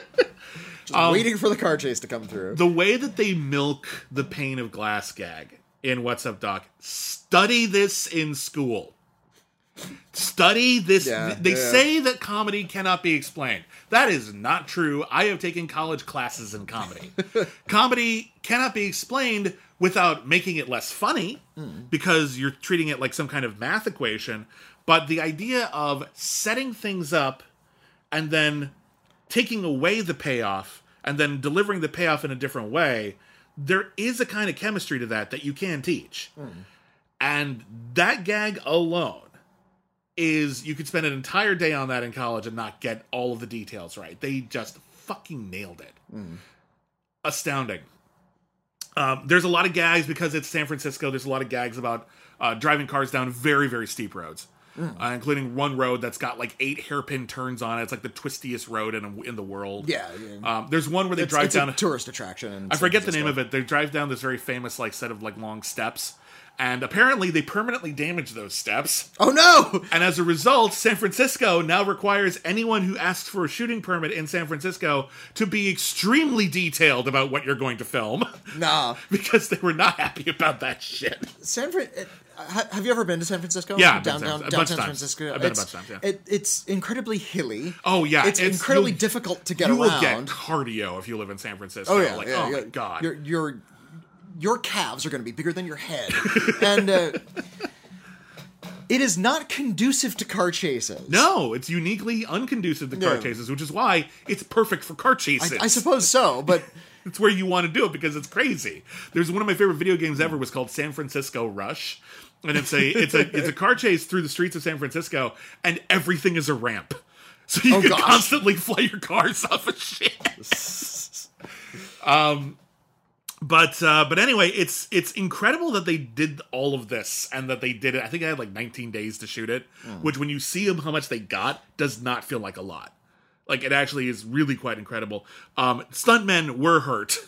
just Um, waiting for the car chase to come through. the way that they milk the pane of glass gag in What's Up Doc, study this in school. Study this. Yeah, they yeah. say that comedy cannot be explained. That is not true. I have taken college classes in comedy. comedy cannot be explained without making it less funny because you're treating it like some kind of math equation. But the idea of setting things up and then taking away the payoff and then delivering the payoff in a different way, there is a kind of chemistry to that that you can teach. And that gag alone is you could spend an entire day on that in college and not get all of the details right. They just fucking nailed it. Astounding. Um, there's a lot of gags because it's San Francisco. There's a lot of gags about uh, driving cars down very, very steep roads, uh, including one road that's got like eight hairpin turns on it. It's like the twistiest road in in the world. Yeah, yeah. Um, there's one where they it's, drive it's down. a tourist attraction. I forget the name of it. They drive down this very famous like set of like long steps, and apparently they permanently damage those steps. Oh no! And as a result, San Francisco now requires anyone who asks for a shooting permit in San Francisco to be extremely detailed about what you're going to film Nah, because they were not happy about that shit. San Fran. Have you ever been to San Francisco? Yeah, downtown, San- downtown San. Francisco. I've been a It's- bunch of times, yeah. It, it's incredibly hilly. Oh yeah, it's, incredibly difficult to get you around. You will get cardio if you live in San Francisco. Oh yeah, like yeah, oh yeah. my god. Your your your calves are going to be bigger than your head, and uh, it is not conducive to car chases. no, it's uniquely unconducive to car No. chases, which is why it's perfect for car chases. I, I suppose so, but It's where you want to do it because it's crazy. There's one of my favorite video games ever was called San Francisco Rush. And it's a it's a it's a car chase through the streets of San Francisco and everything is a ramp. So you Oh, can gosh. constantly fly your cars off of shit. um but uh but anyway, it's it's incredible that they did all of this and that they did it. I think I had like 19 days to shoot it, Hmm. which when you see them how much they got does not feel like a lot. Like it actually is really quite incredible. Um stuntmen were hurt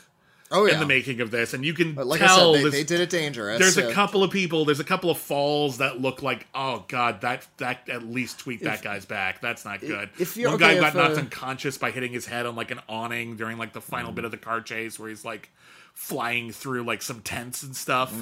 oh yeah. in the making of this, and you can But like tell I said, they, they did it dangerous. there's a couple of people. There's a couple of falls that look like, oh god, that that at least tweaked that guy's back. That's not good. if you're- One guy okay, got if, knocked uh, unconscious by hitting his head on like an awning during like the final Mm. bit of the car chase, where he's like flying through like some tents and stuff,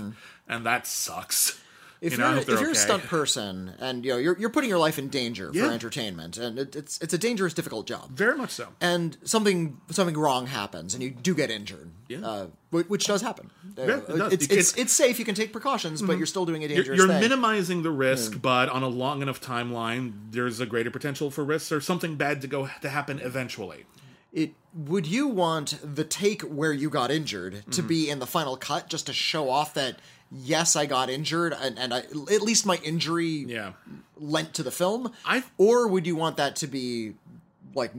and that sucks. Mm. If you know, if they're you're a stunt person and you know you're you're putting your life in danger Yeah. for entertainment, and it, it's it's a dangerous, difficult job. Very much so. and something something wrong happens and you do get injured Yeah. uh, which does happen Uh, Yeah, it does. it's, it's, it's safe you can take precautions but you're still doing a You're, dangerous you're thing minimizing the risk, but on a long enough timeline, there's a greater potential for risks or something bad to go to happen eventually. It would you want the take where you got injured Mm-hmm. to be in the final cut just to show off that yes i got injured and, and I, at least my injury Yeah. lent to the film I- or would you want that to be like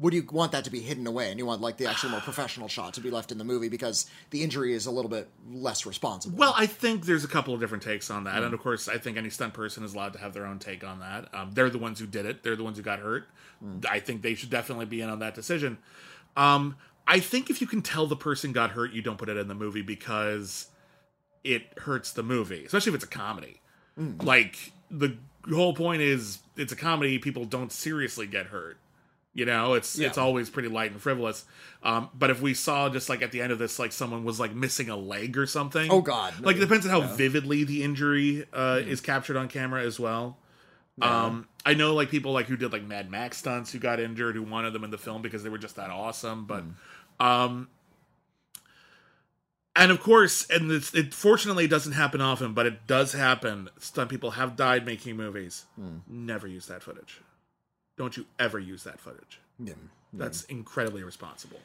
would you want that to be hidden away and you want like the actual more professional shot to be left in the movie because the injury is a little bit less responsible Well, I think there's a couple of different takes on that, and of course, I think any stunt person is allowed to have their own take on that. Um, they're the ones who did it; they're the ones who got hurt. I think they should definitely be in on that decision. Um, I think if you can tell the person got hurt, you don't put it in the movie because it hurts the movie, especially if it's a comedy. Like the whole point is, it's a comedy; people don't seriously get hurt. You know, it's it's always pretty light and frivolous. Um, but if we saw just like at the end of this, like someone was like missing a leg or something. Oh, God, no. Like it depends on how vividly the injury uh, is captured on camera as well. Um, I know like people like who did like Mad Max stunts who got injured who wanted them in the film because they were just that awesome. But um, and of course, and it's, it fortunately doesn't happen often, but it does happen. Stunt people have died making movies. Never use that footage. Don't you ever use that footage. Yeah. That's incredibly irresponsible.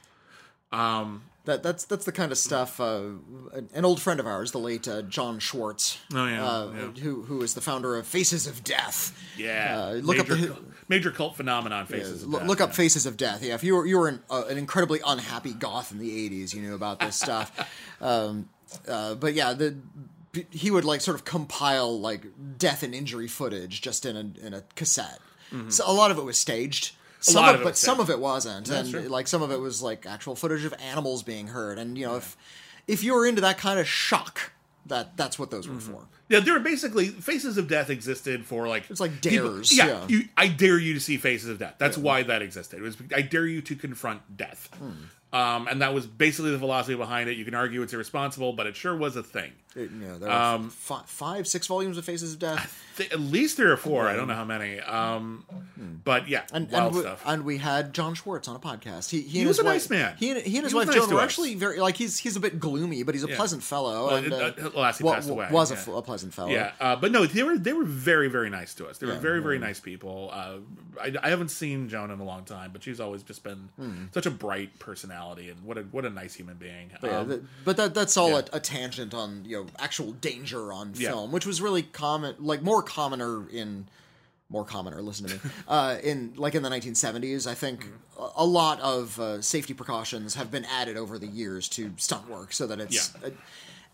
Um, That that's that's the kind of stuff. Uh, an, an old friend of ours, the late uh, John Schwartz, Oh, yeah, uh, yeah. who who is the founder of Faces of Death. yeah, Uh, look up the- cult- major cult phenomenon. Faces. of Look, Death, look up yeah. Faces of Death. Yeah, if you were you were an, uh, an incredibly unhappy goth in the '80s, you knew about this stuff. um, uh, but yeah, the he would like sort of compile like death and injury footage just in a in a cassette. So a lot of it was staged. Some lot of, of it but some staged. of it wasn't, and true. like some of it was like actual footage of animals being hurt. And you know, if if you were into that kind of shock, that that's what those Mm-hmm. were for. Yeah, they were basically Faces of Death existed for like It's like people- dares, yeah, yeah. You, I dare you to see Faces of Death. That's why that existed. It was I dare you to confront death. Hmm. Um, and that was basically the philosophy behind it. You can argue it's irresponsible, but it sure was a thing. It- know, there Um, fi- five, six volumes of Faces of Death. Th- At least three or four. I don't know how many. Um, but yeah, and wild and we, stuff. and we had John Schwartz on a podcast. He he, and was a wife, nice man. He and, he and his He was wife nice Joan were us. actually very like he's he's a bit gloomy, but he's a Yeah. pleasant fellow. Well, and, it- uh, uh, last he passed wa- away, Was a yeah. f- a, pleasant fellow. Yeah, uh, but no, they were they were very very nice to us. They were Yeah, very very nice people. Uh, I, I haven't seen Joan in a long time, but she's always just been such a bright personality and what a what a nice human being. But, yeah, Um, but that that's all yeah. a, a tangent on you know actual danger on Yeah. film, which was really common, like more commoner in more common or listen to me. Uh, in like in the 1970s, I think a, a lot of uh, safety precautions have been added over the years to stunt work, so that it's Yeah. uh,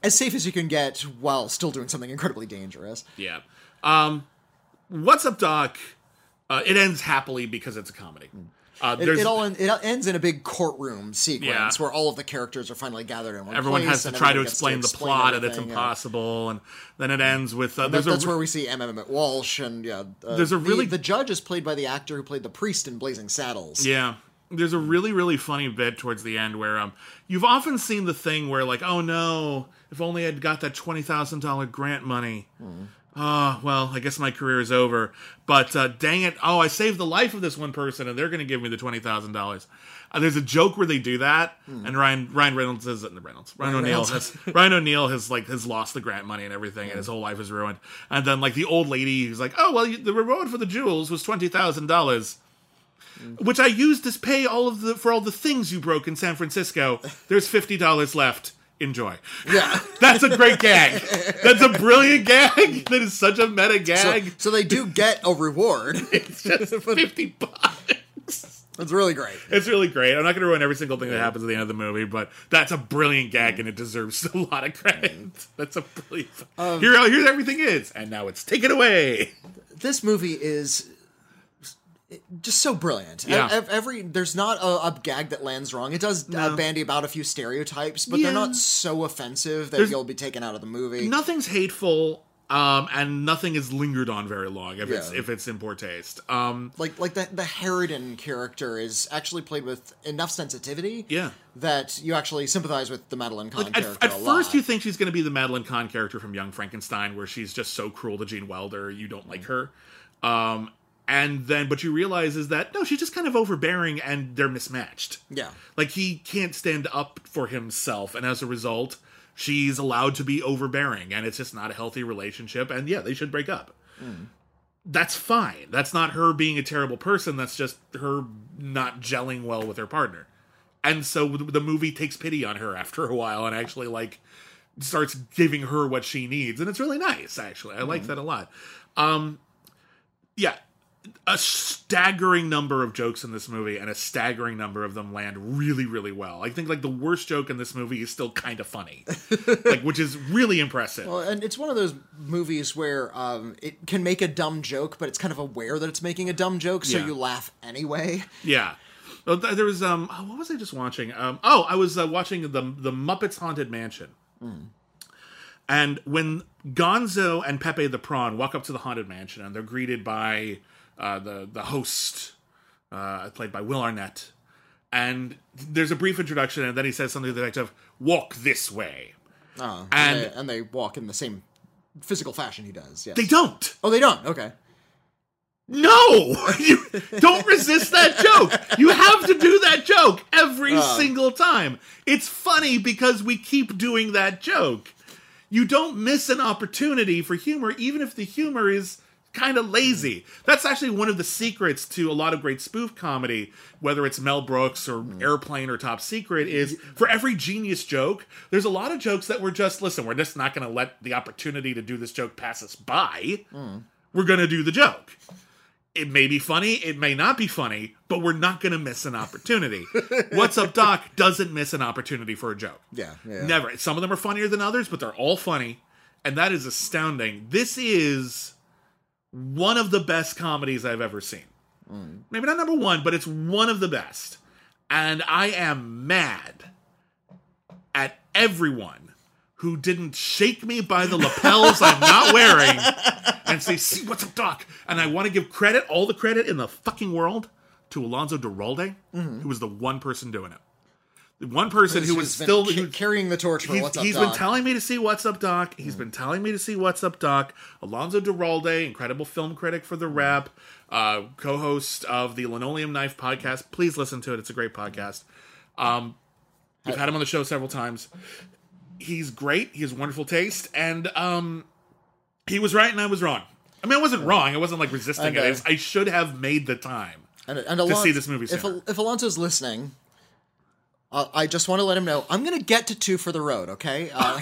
as safe as you can get while still doing something incredibly dangerous. Yeah. Um, What's Up, Doc? Uh, it ends happily because it's a comedy. Uh, It, it all en- it ends in a big courtroom sequence Yeah. where all of the characters are finally gathered in one everyone place. has to try to everybody gets explain the plot, and it's impossible. And then it ends with uh, That, there's a that's where we see M. Emmet Walsh, and yeah, uh, There's a really- the, judge is played by the actor who played the priest in Blazing Saddles. Yeah. There's a really, really funny bit towards the end where um you've often seen the thing where like, oh no, if only I'd got that twenty thousand dollar grant money. Ah, well, I guess my career is over. But uh, dang it, oh, I saved the life of this one person, and they're going to give me the twenty thousand dollars. Uh, there's a joke where they do that, and Ryan Ryan Reynolds is in the Reynolds Ryan, O'Neal Reynolds. has Ryan O'Neal has like has lost the grant money and everything, and his whole life is ruined. And then like the old lady who's like, oh well, you, the reward for the jewels was twenty thousand dollars which I used to pay all of the for all the things you broke in San Francisco. There's fifty dollars left. Enjoy. Yeah. That's a great gag. That's a brilliant gag. That is such a meta So, gag. so they do get a reward. it's just fifty bucks. That's really great. It's really great. I'm not going to ruin every single thing that happens at the end of the movie, but that's a brilliant gag and it deserves a lot of credit. That's a brilliant. Um, Here, here's everything is, and now it's taken away. This movie is just so brilliant. Yeah. Ev- Every there's not a, a gag that lands wrong. It does uh, bandy about a few stereotypes, but Yeah. they're not so offensive that There's- you'll be taken out of the movie. Nothing's hateful, um, and nothing is lingered on very long if it's if it's in poor taste. Um, like like the the Harridan character is actually played with enough sensitivity Yeah. that you actually sympathize with the Madeline Kahn Like, character at a first, lot. you think she's going to be the Madeline Kahn character from Young Frankenstein, where she's just so cruel to Gene Wilder, you don't like her. Um, and then, but you realize is that no, she's just kind of overbearing, and they're mismatched. yeah Like he can't stand up for himself, and as a result, she's allowed to be overbearing, and it's just not a healthy relationship. And yeah, they should break up. That's fine. That's not her being a terrible person. That's just her not gelling well with her partner. And so the movie takes pity on her after a while and actually like starts giving her what she needs, and it's really nice. Actually, I like that a lot. Um, yeah, a staggering number of jokes in this movie, and a staggering number of them land really, really well. I think like the worst joke in this movie is still kind of funny, like which is really impressive. well, and it's one of those movies where um, it can make a dumb joke, but it's kind of aware that it's making a dumb joke, so Yeah. you laugh anyway. Yeah. Well, There was um oh, what was I just watching? Um oh, I was uh, watching the the Muppets Haunted Mansion. And when Gonzo and Pepe the Prawn walk up to the haunted mansion and they're greeted by uh, the the host, uh, played by Will Arnett, and there's a brief introduction, and then he says something to the effect of "Walk this way." Uh, And- and, they, and they walk in the same physical fashion he does. Yes. They don't. Oh, they don't. Okay. No, you don't resist that joke. You have to do that joke every single time. It's funny because we keep doing that joke. You don't miss an opportunity for humor, even if the humor is kind of lazy. That's actually one of the secrets to a lot of great spoof comedy, whether it's Mel Brooks or mm. Airplane or Top Secret, is for every genius joke, there's a lot of jokes that we're just, listen, we're just not going to let the opportunity to do this joke pass us by. Mm. We're going to do the joke it may be funny, it may not be funny, but we're not going to miss an opportunity. What's Up Doc doesn't miss an opportunity for a joke. Yeah. yeah. Never. Some of them are funnier than others, but they're all funny, and that is astounding. This is one of the best comedies I've ever seen. Maybe not number one, but it's one of the best. And I am mad at everyone who didn't shake me by the lapels I'm not wearing and say, "See what's up, Doc?" And I want to give credit, all the credit in the fucking world, to Alonso Duralde, who was the one person doing it. One person who was still ca- carrying the torch for He's, what's up. he's Doc. been telling me to see What's Up Doc. He's been telling me to see What's Up Doc. Alonso Duralde, incredible film critic for TheWrap, uh, co-host of the Linoleum Knife podcast. Please listen to it. It's a great podcast. Um, we've had him on the show several times. He's great. He has wonderful taste, and um, he was right and I was wrong. I mean, I wasn't wrong. I wasn't like resisting I it. I should have made the time. and, and to see this movie If, sooner. if Alonso's listening, uh, I just want to let him know I'm going to get to two for the road. Okay. Uh,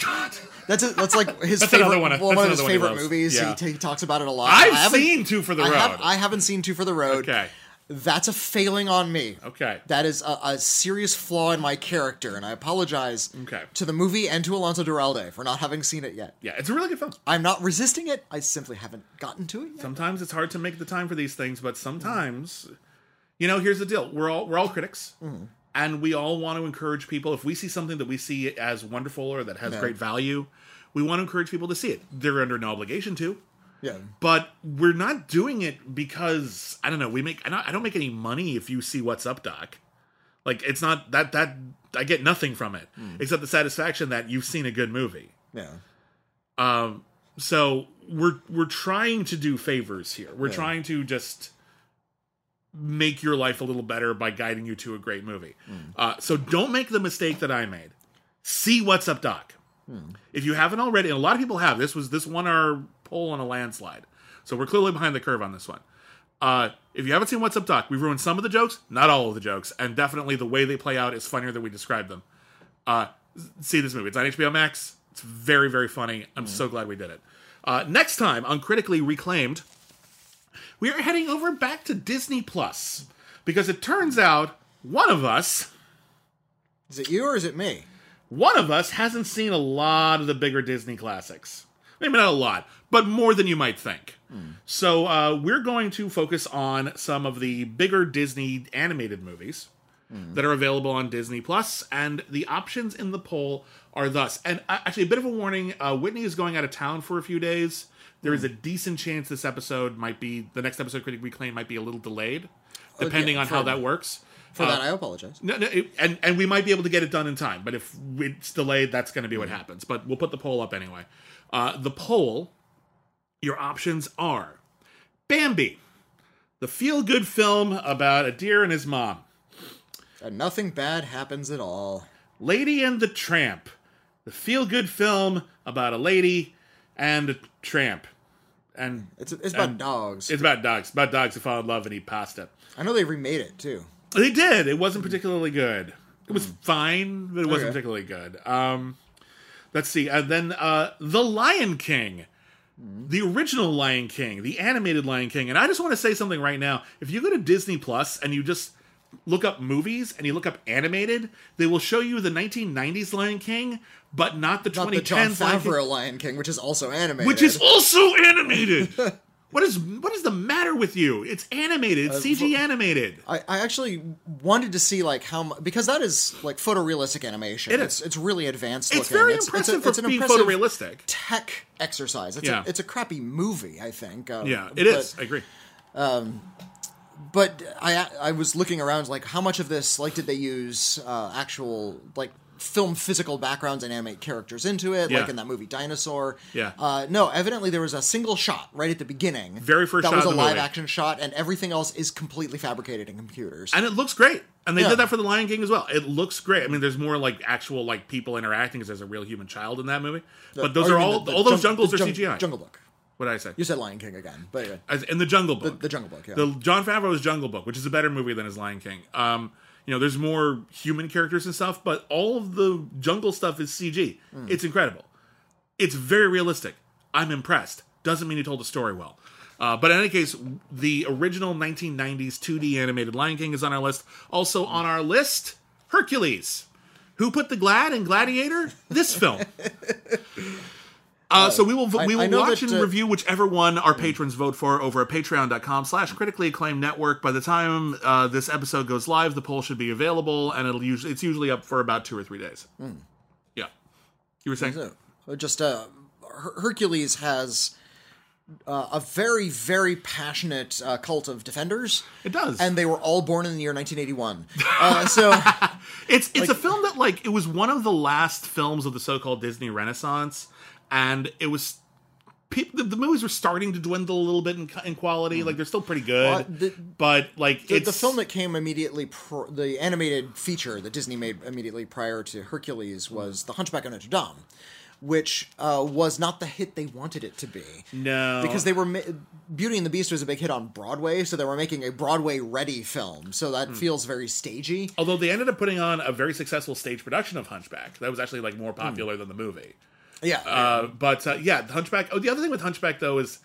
That's a, that's like his That's favorite one- one, of his one favorite movies. Yeah. He, he talks about it a lot. I I've haven't- seen Two for the I, Road. have, I haven't seen Two for the Road. Okay. That's a failing on me. Okay. That is a, a serious flaw in my character, and I apologize Okay. to the movie and to Alonso Duralde for not having seen it yet. Yeah, it's a really good film. I'm not resisting it. I simply haven't gotten to it yet. Sometimes it's hard to make the time for these things, but sometimes, you know, here's the deal: we're all we're all critics, Mm-hmm. And we all want to encourage people. If we see something that we see as wonderful or that has Yeah. great value, we want to encourage people to see it. They're under no obligation to, Yeah. but we're not doing it because I don't know. We make I don't, I don't make any money if you see what's up, Doc. Like it's not that that I get nothing from it Mm. except the satisfaction that you've seen a good movie. Yeah. Um, so we're we're trying to do favors here. We're Yeah. trying to just make your life a little better by guiding you to a great movie. Uh, so don't make the mistake that I made. See what's up, Doc. If you haven't already, and a lot of people have, this was this won our poll on a landslide. So we're clearly behind the curve on this one. Uh, if you haven't seen What's Up, Doc, we've ruined some of the jokes, not all of the jokes, and definitely the way they play out is funnier than we described them. Uh, see this movie. It's on HBO Max. It's very, very funny. I'm so glad we did it. Uh, next time on Critically Reclaimed, we are heading over back to Disney Plus because it turns out one of us, Is it you or is it me? one of us hasn't seen a lot of the bigger Disney classics. Maybe not a lot, but more than you might think. So uh, we're going to focus on some of the bigger Disney animated movies that are available on Disney Plus, and the options in the poll are thus. And uh, actually, a bit of a warning: uh, Whitney is going out of town for a few days. There is a decent chance this episode might be the next episode. Critic Reclaim might be a little delayed, depending yeah, on how that works. For Uh, that, I apologize. no, no, it- and and we might be able to get it done in time. But if it's delayed, that's going to be what happens. But we'll put the poll up anyway. Uh, the poll, your options are Bambi, the feel-good film about a deer and his mom. And nothing bad happens at all. Lady and the Tramp, the feel-good film about a lady and a tramp. And It's it's about and dogs. It's about dogs. About dogs who fall in love and eat pasta. I know they remade it too. They did. It wasn't particularly good. It was fine, but it wasn't Okay. particularly good. Um, let's see. And then uh, The Lion King, the original Lion King, the animated Lion King. And I just want to say something right now. If you go to Disney Plus and you just look up movies and you look up animated, they will show you the 1990s Lion King, but not the Not the John 2010s Lion King, Lion King, which is also animated. which is also animated. what is what is the matter with you? It's animated. Uh, CG animated. I, I actually wanted to see like how because that is like photorealistic animation. It It's it's really advanced. It's looking. very a- impressive it's for an being impressive photorealistic. Tech exercise. It's Yeah. a it's a crappy movie. I think. Uh, Yeah, it but, is. I agree. Um, But I I was looking around like how much of this like did they use uh, actual like film physical backgrounds and animate characters into it Yeah. like in that movie Dinosaur. Yeah. Uh, no, evidently there was a single shot right at the beginning. Very first that shot was a the live movie. action shot, and everything else is completely fabricated in computers. and it looks great. And they Yeah. did that for the Lion King as well. It looks great. I mean, there's more like actual like people interacting because there's a real human child in that movie. But those are all the- the all those jung- jungles are jung- CGI. Jungle Book. What did I say? You said Lion King again, but anyway. As in the Jungle Book. the Jungle Book, yeah. The Jon Favreau's Jungle Book, which is a better movie than his Lion King. Um, you know, there's more human characters and stuff, but all of the jungle stuff is CG. Hmm. It's incredible. It's very realistic. I'm impressed. Doesn't mean he told the story well. Uh, but in any case, the original 1990s 2D animated Lion King is on our list. Also on our list, Hercules. Who put the Glad in Gladiator? This film. Uh, so we will I- we I will watch that, and uh, review whichever one our patrons vote for over at patreon.com slash critically acclaimed network. By the time uh, this episode goes live, the poll should be available and it'll usually it's usually up for about two or three days. Yeah. You were saying? So, just uh, Her- Hercules has uh, a very, very passionate uh, cult of defenders. It does. And they were all born in the year 1981. Uh, so, It's it's a film that like it was one of the last films of the so-called Disney Renaissance, and it was pe- the, the movies were starting to dwindle a little bit in, in quality. Like they're still pretty good, Well, the- but like the, it's the film that came immediately, pr- the animated feature that Disney made immediately prior to Hercules was The Hunchback of Notre Dame, which uh, was not the hit they wanted it to be. no because they were ma- Beauty and the Beast was a big hit on Broadway, so they were making a Broadway ready film. So that Hmm. feels very stagey. Although they ended up putting on a very successful stage production of Hunchback, that was actually like more popular than the movie. Yeah. Uh, but uh, yeah, the Hunchback. Oh, the other thing with Hunchback though is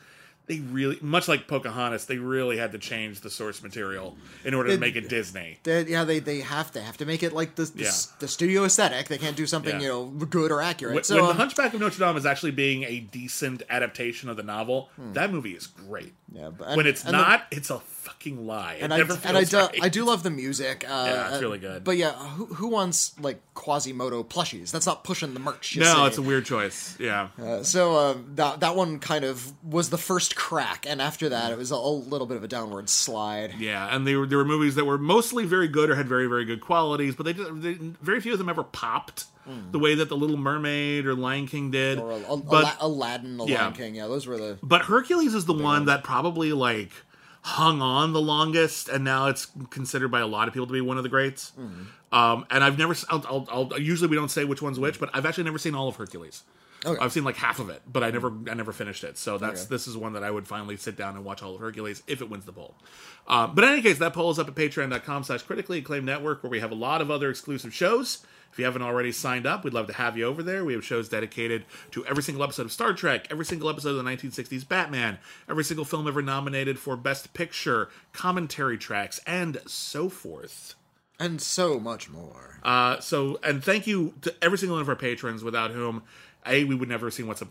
they really, much like Pocahontas, they really had to change the source material in order to make it Disney. They- yeah, they, they have to have to make it like the the, Yeah. the studio aesthetic. They can't do something Yeah. you know good or accurate. When, so when the um, Hunchback of Notre Dame is actually being a decent adaptation of the novel, that movie is great. Hmm. yeah, but, and, when it's and the- not, it's a fucking lie. It and I and I do right. I do love the music. Uh, Yeah, it's really good. But yeah, who who wants like Quasimodo plushies? That's not pushing the merch. No, see. it's a weird choice. Yeah. Uh, so uh, that that one kind of was the first crack, and after that, it was a, a little bit of a downward slide. Yeah, and they were there were movies that were mostly very good or had very very good qualities, but they, did, they very few of them ever popped the way that the Little Mermaid or Lion King did. Hmm. Or a, a, but Aladdin, the Yeah. Lion King. Yeah, those were the. but Hercules is the one that probably like hung on the longest, and now it's considered by a lot of people to be one of the greats. Mm-hmm. Um, and I've never, I'll, I'll, I'll, usually we don't say which one's which, but I've actually never seen all of Hercules. Okay. I've seen like half of it, but I never, I never finished it. So that's Okay. this is one that I would finally sit down and watch all of Hercules if it wins the poll. Uh, but in any case, that poll is up at Patreon.com/slash Critically Acclaimed Network, where we have a lot of other exclusive shows. If you haven't already signed up, we'd love to have you over there. We have shows dedicated to every single episode of Star Trek, every single episode of the 1960s Batman, every single film ever nominated for Best Picture, commentary tracks, and so forth. and so much more. Uh, so, and thank you to every single one of our patrons, without whom, A, we would never have seen What's Up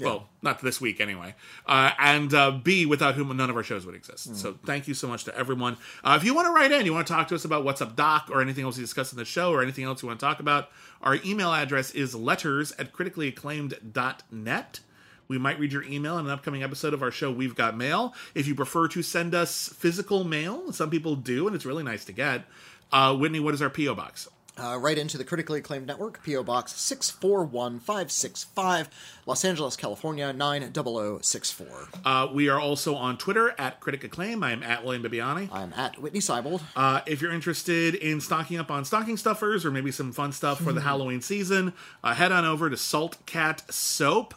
Talk. Well, not this week anyway. Uh, and uh, B, without whom none of our shows would exist. So thank you so much to everyone. Uh, if you want to write in, you want to talk to us about What's Up Doc or anything else we discussed in the show or anything else you want to talk about, our email address is letters at criticallyacclaimed.net. We might read your email in an upcoming episode of our show, We've Got Mail. If you prefer to send us physical mail, some people do, and it's really nice to get. Uh, Whitney, what is our P.O. Box? Uh, right into the critically acclaimed network, P.O. Box 641565, Los Angeles, California 90064. Uh, we are also on Twitter at Critic Acclaim. I am at William Bibbiani. I'm at Whitney Seibold. Uh, if you're interested in stocking up on stocking stuffers or maybe some fun stuff for the Halloween season, uh, head on over to Salt Cat Soap.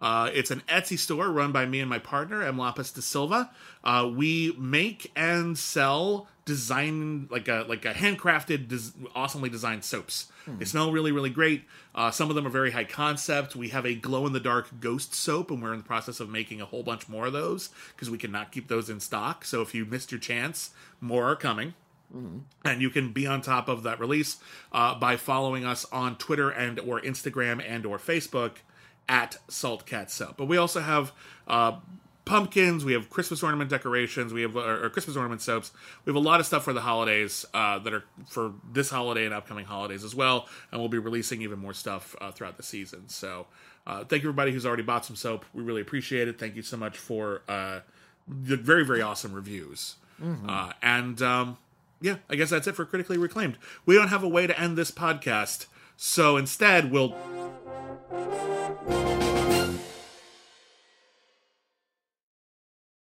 Uh, it's an Etsy store run by me and my partner, M. Lapis de Silva. Uh, we make and sell design like a like a handcrafted, des- awesomely designed soaps. They smell really, really great. Uh, some of them are very high concept. We have a glow in the dark ghost soap, and we're in the process of making a whole bunch more of those because we cannot keep those in stock. So if you missed your chance, more are coming and you can be on top of that release uh, by following us on Twitter and or Instagram and or Facebook at Salt Cat Soap. But we also have uh, pumpkins, we have Christmas ornament decorations, we have or, or Christmas ornament soaps. We have a lot of stuff for the holidays uh, that are for this holiday and upcoming holidays as well. And we'll be releasing even more stuff uh, throughout the season. So uh, thank you everybody who's already bought some soap. We really appreciate it. Thank you so much for uh, the very very awesome reviews. Uh, and um, yeah, I guess that's it for critically reclaimed. We don't have a way to end this podcast, so instead we'll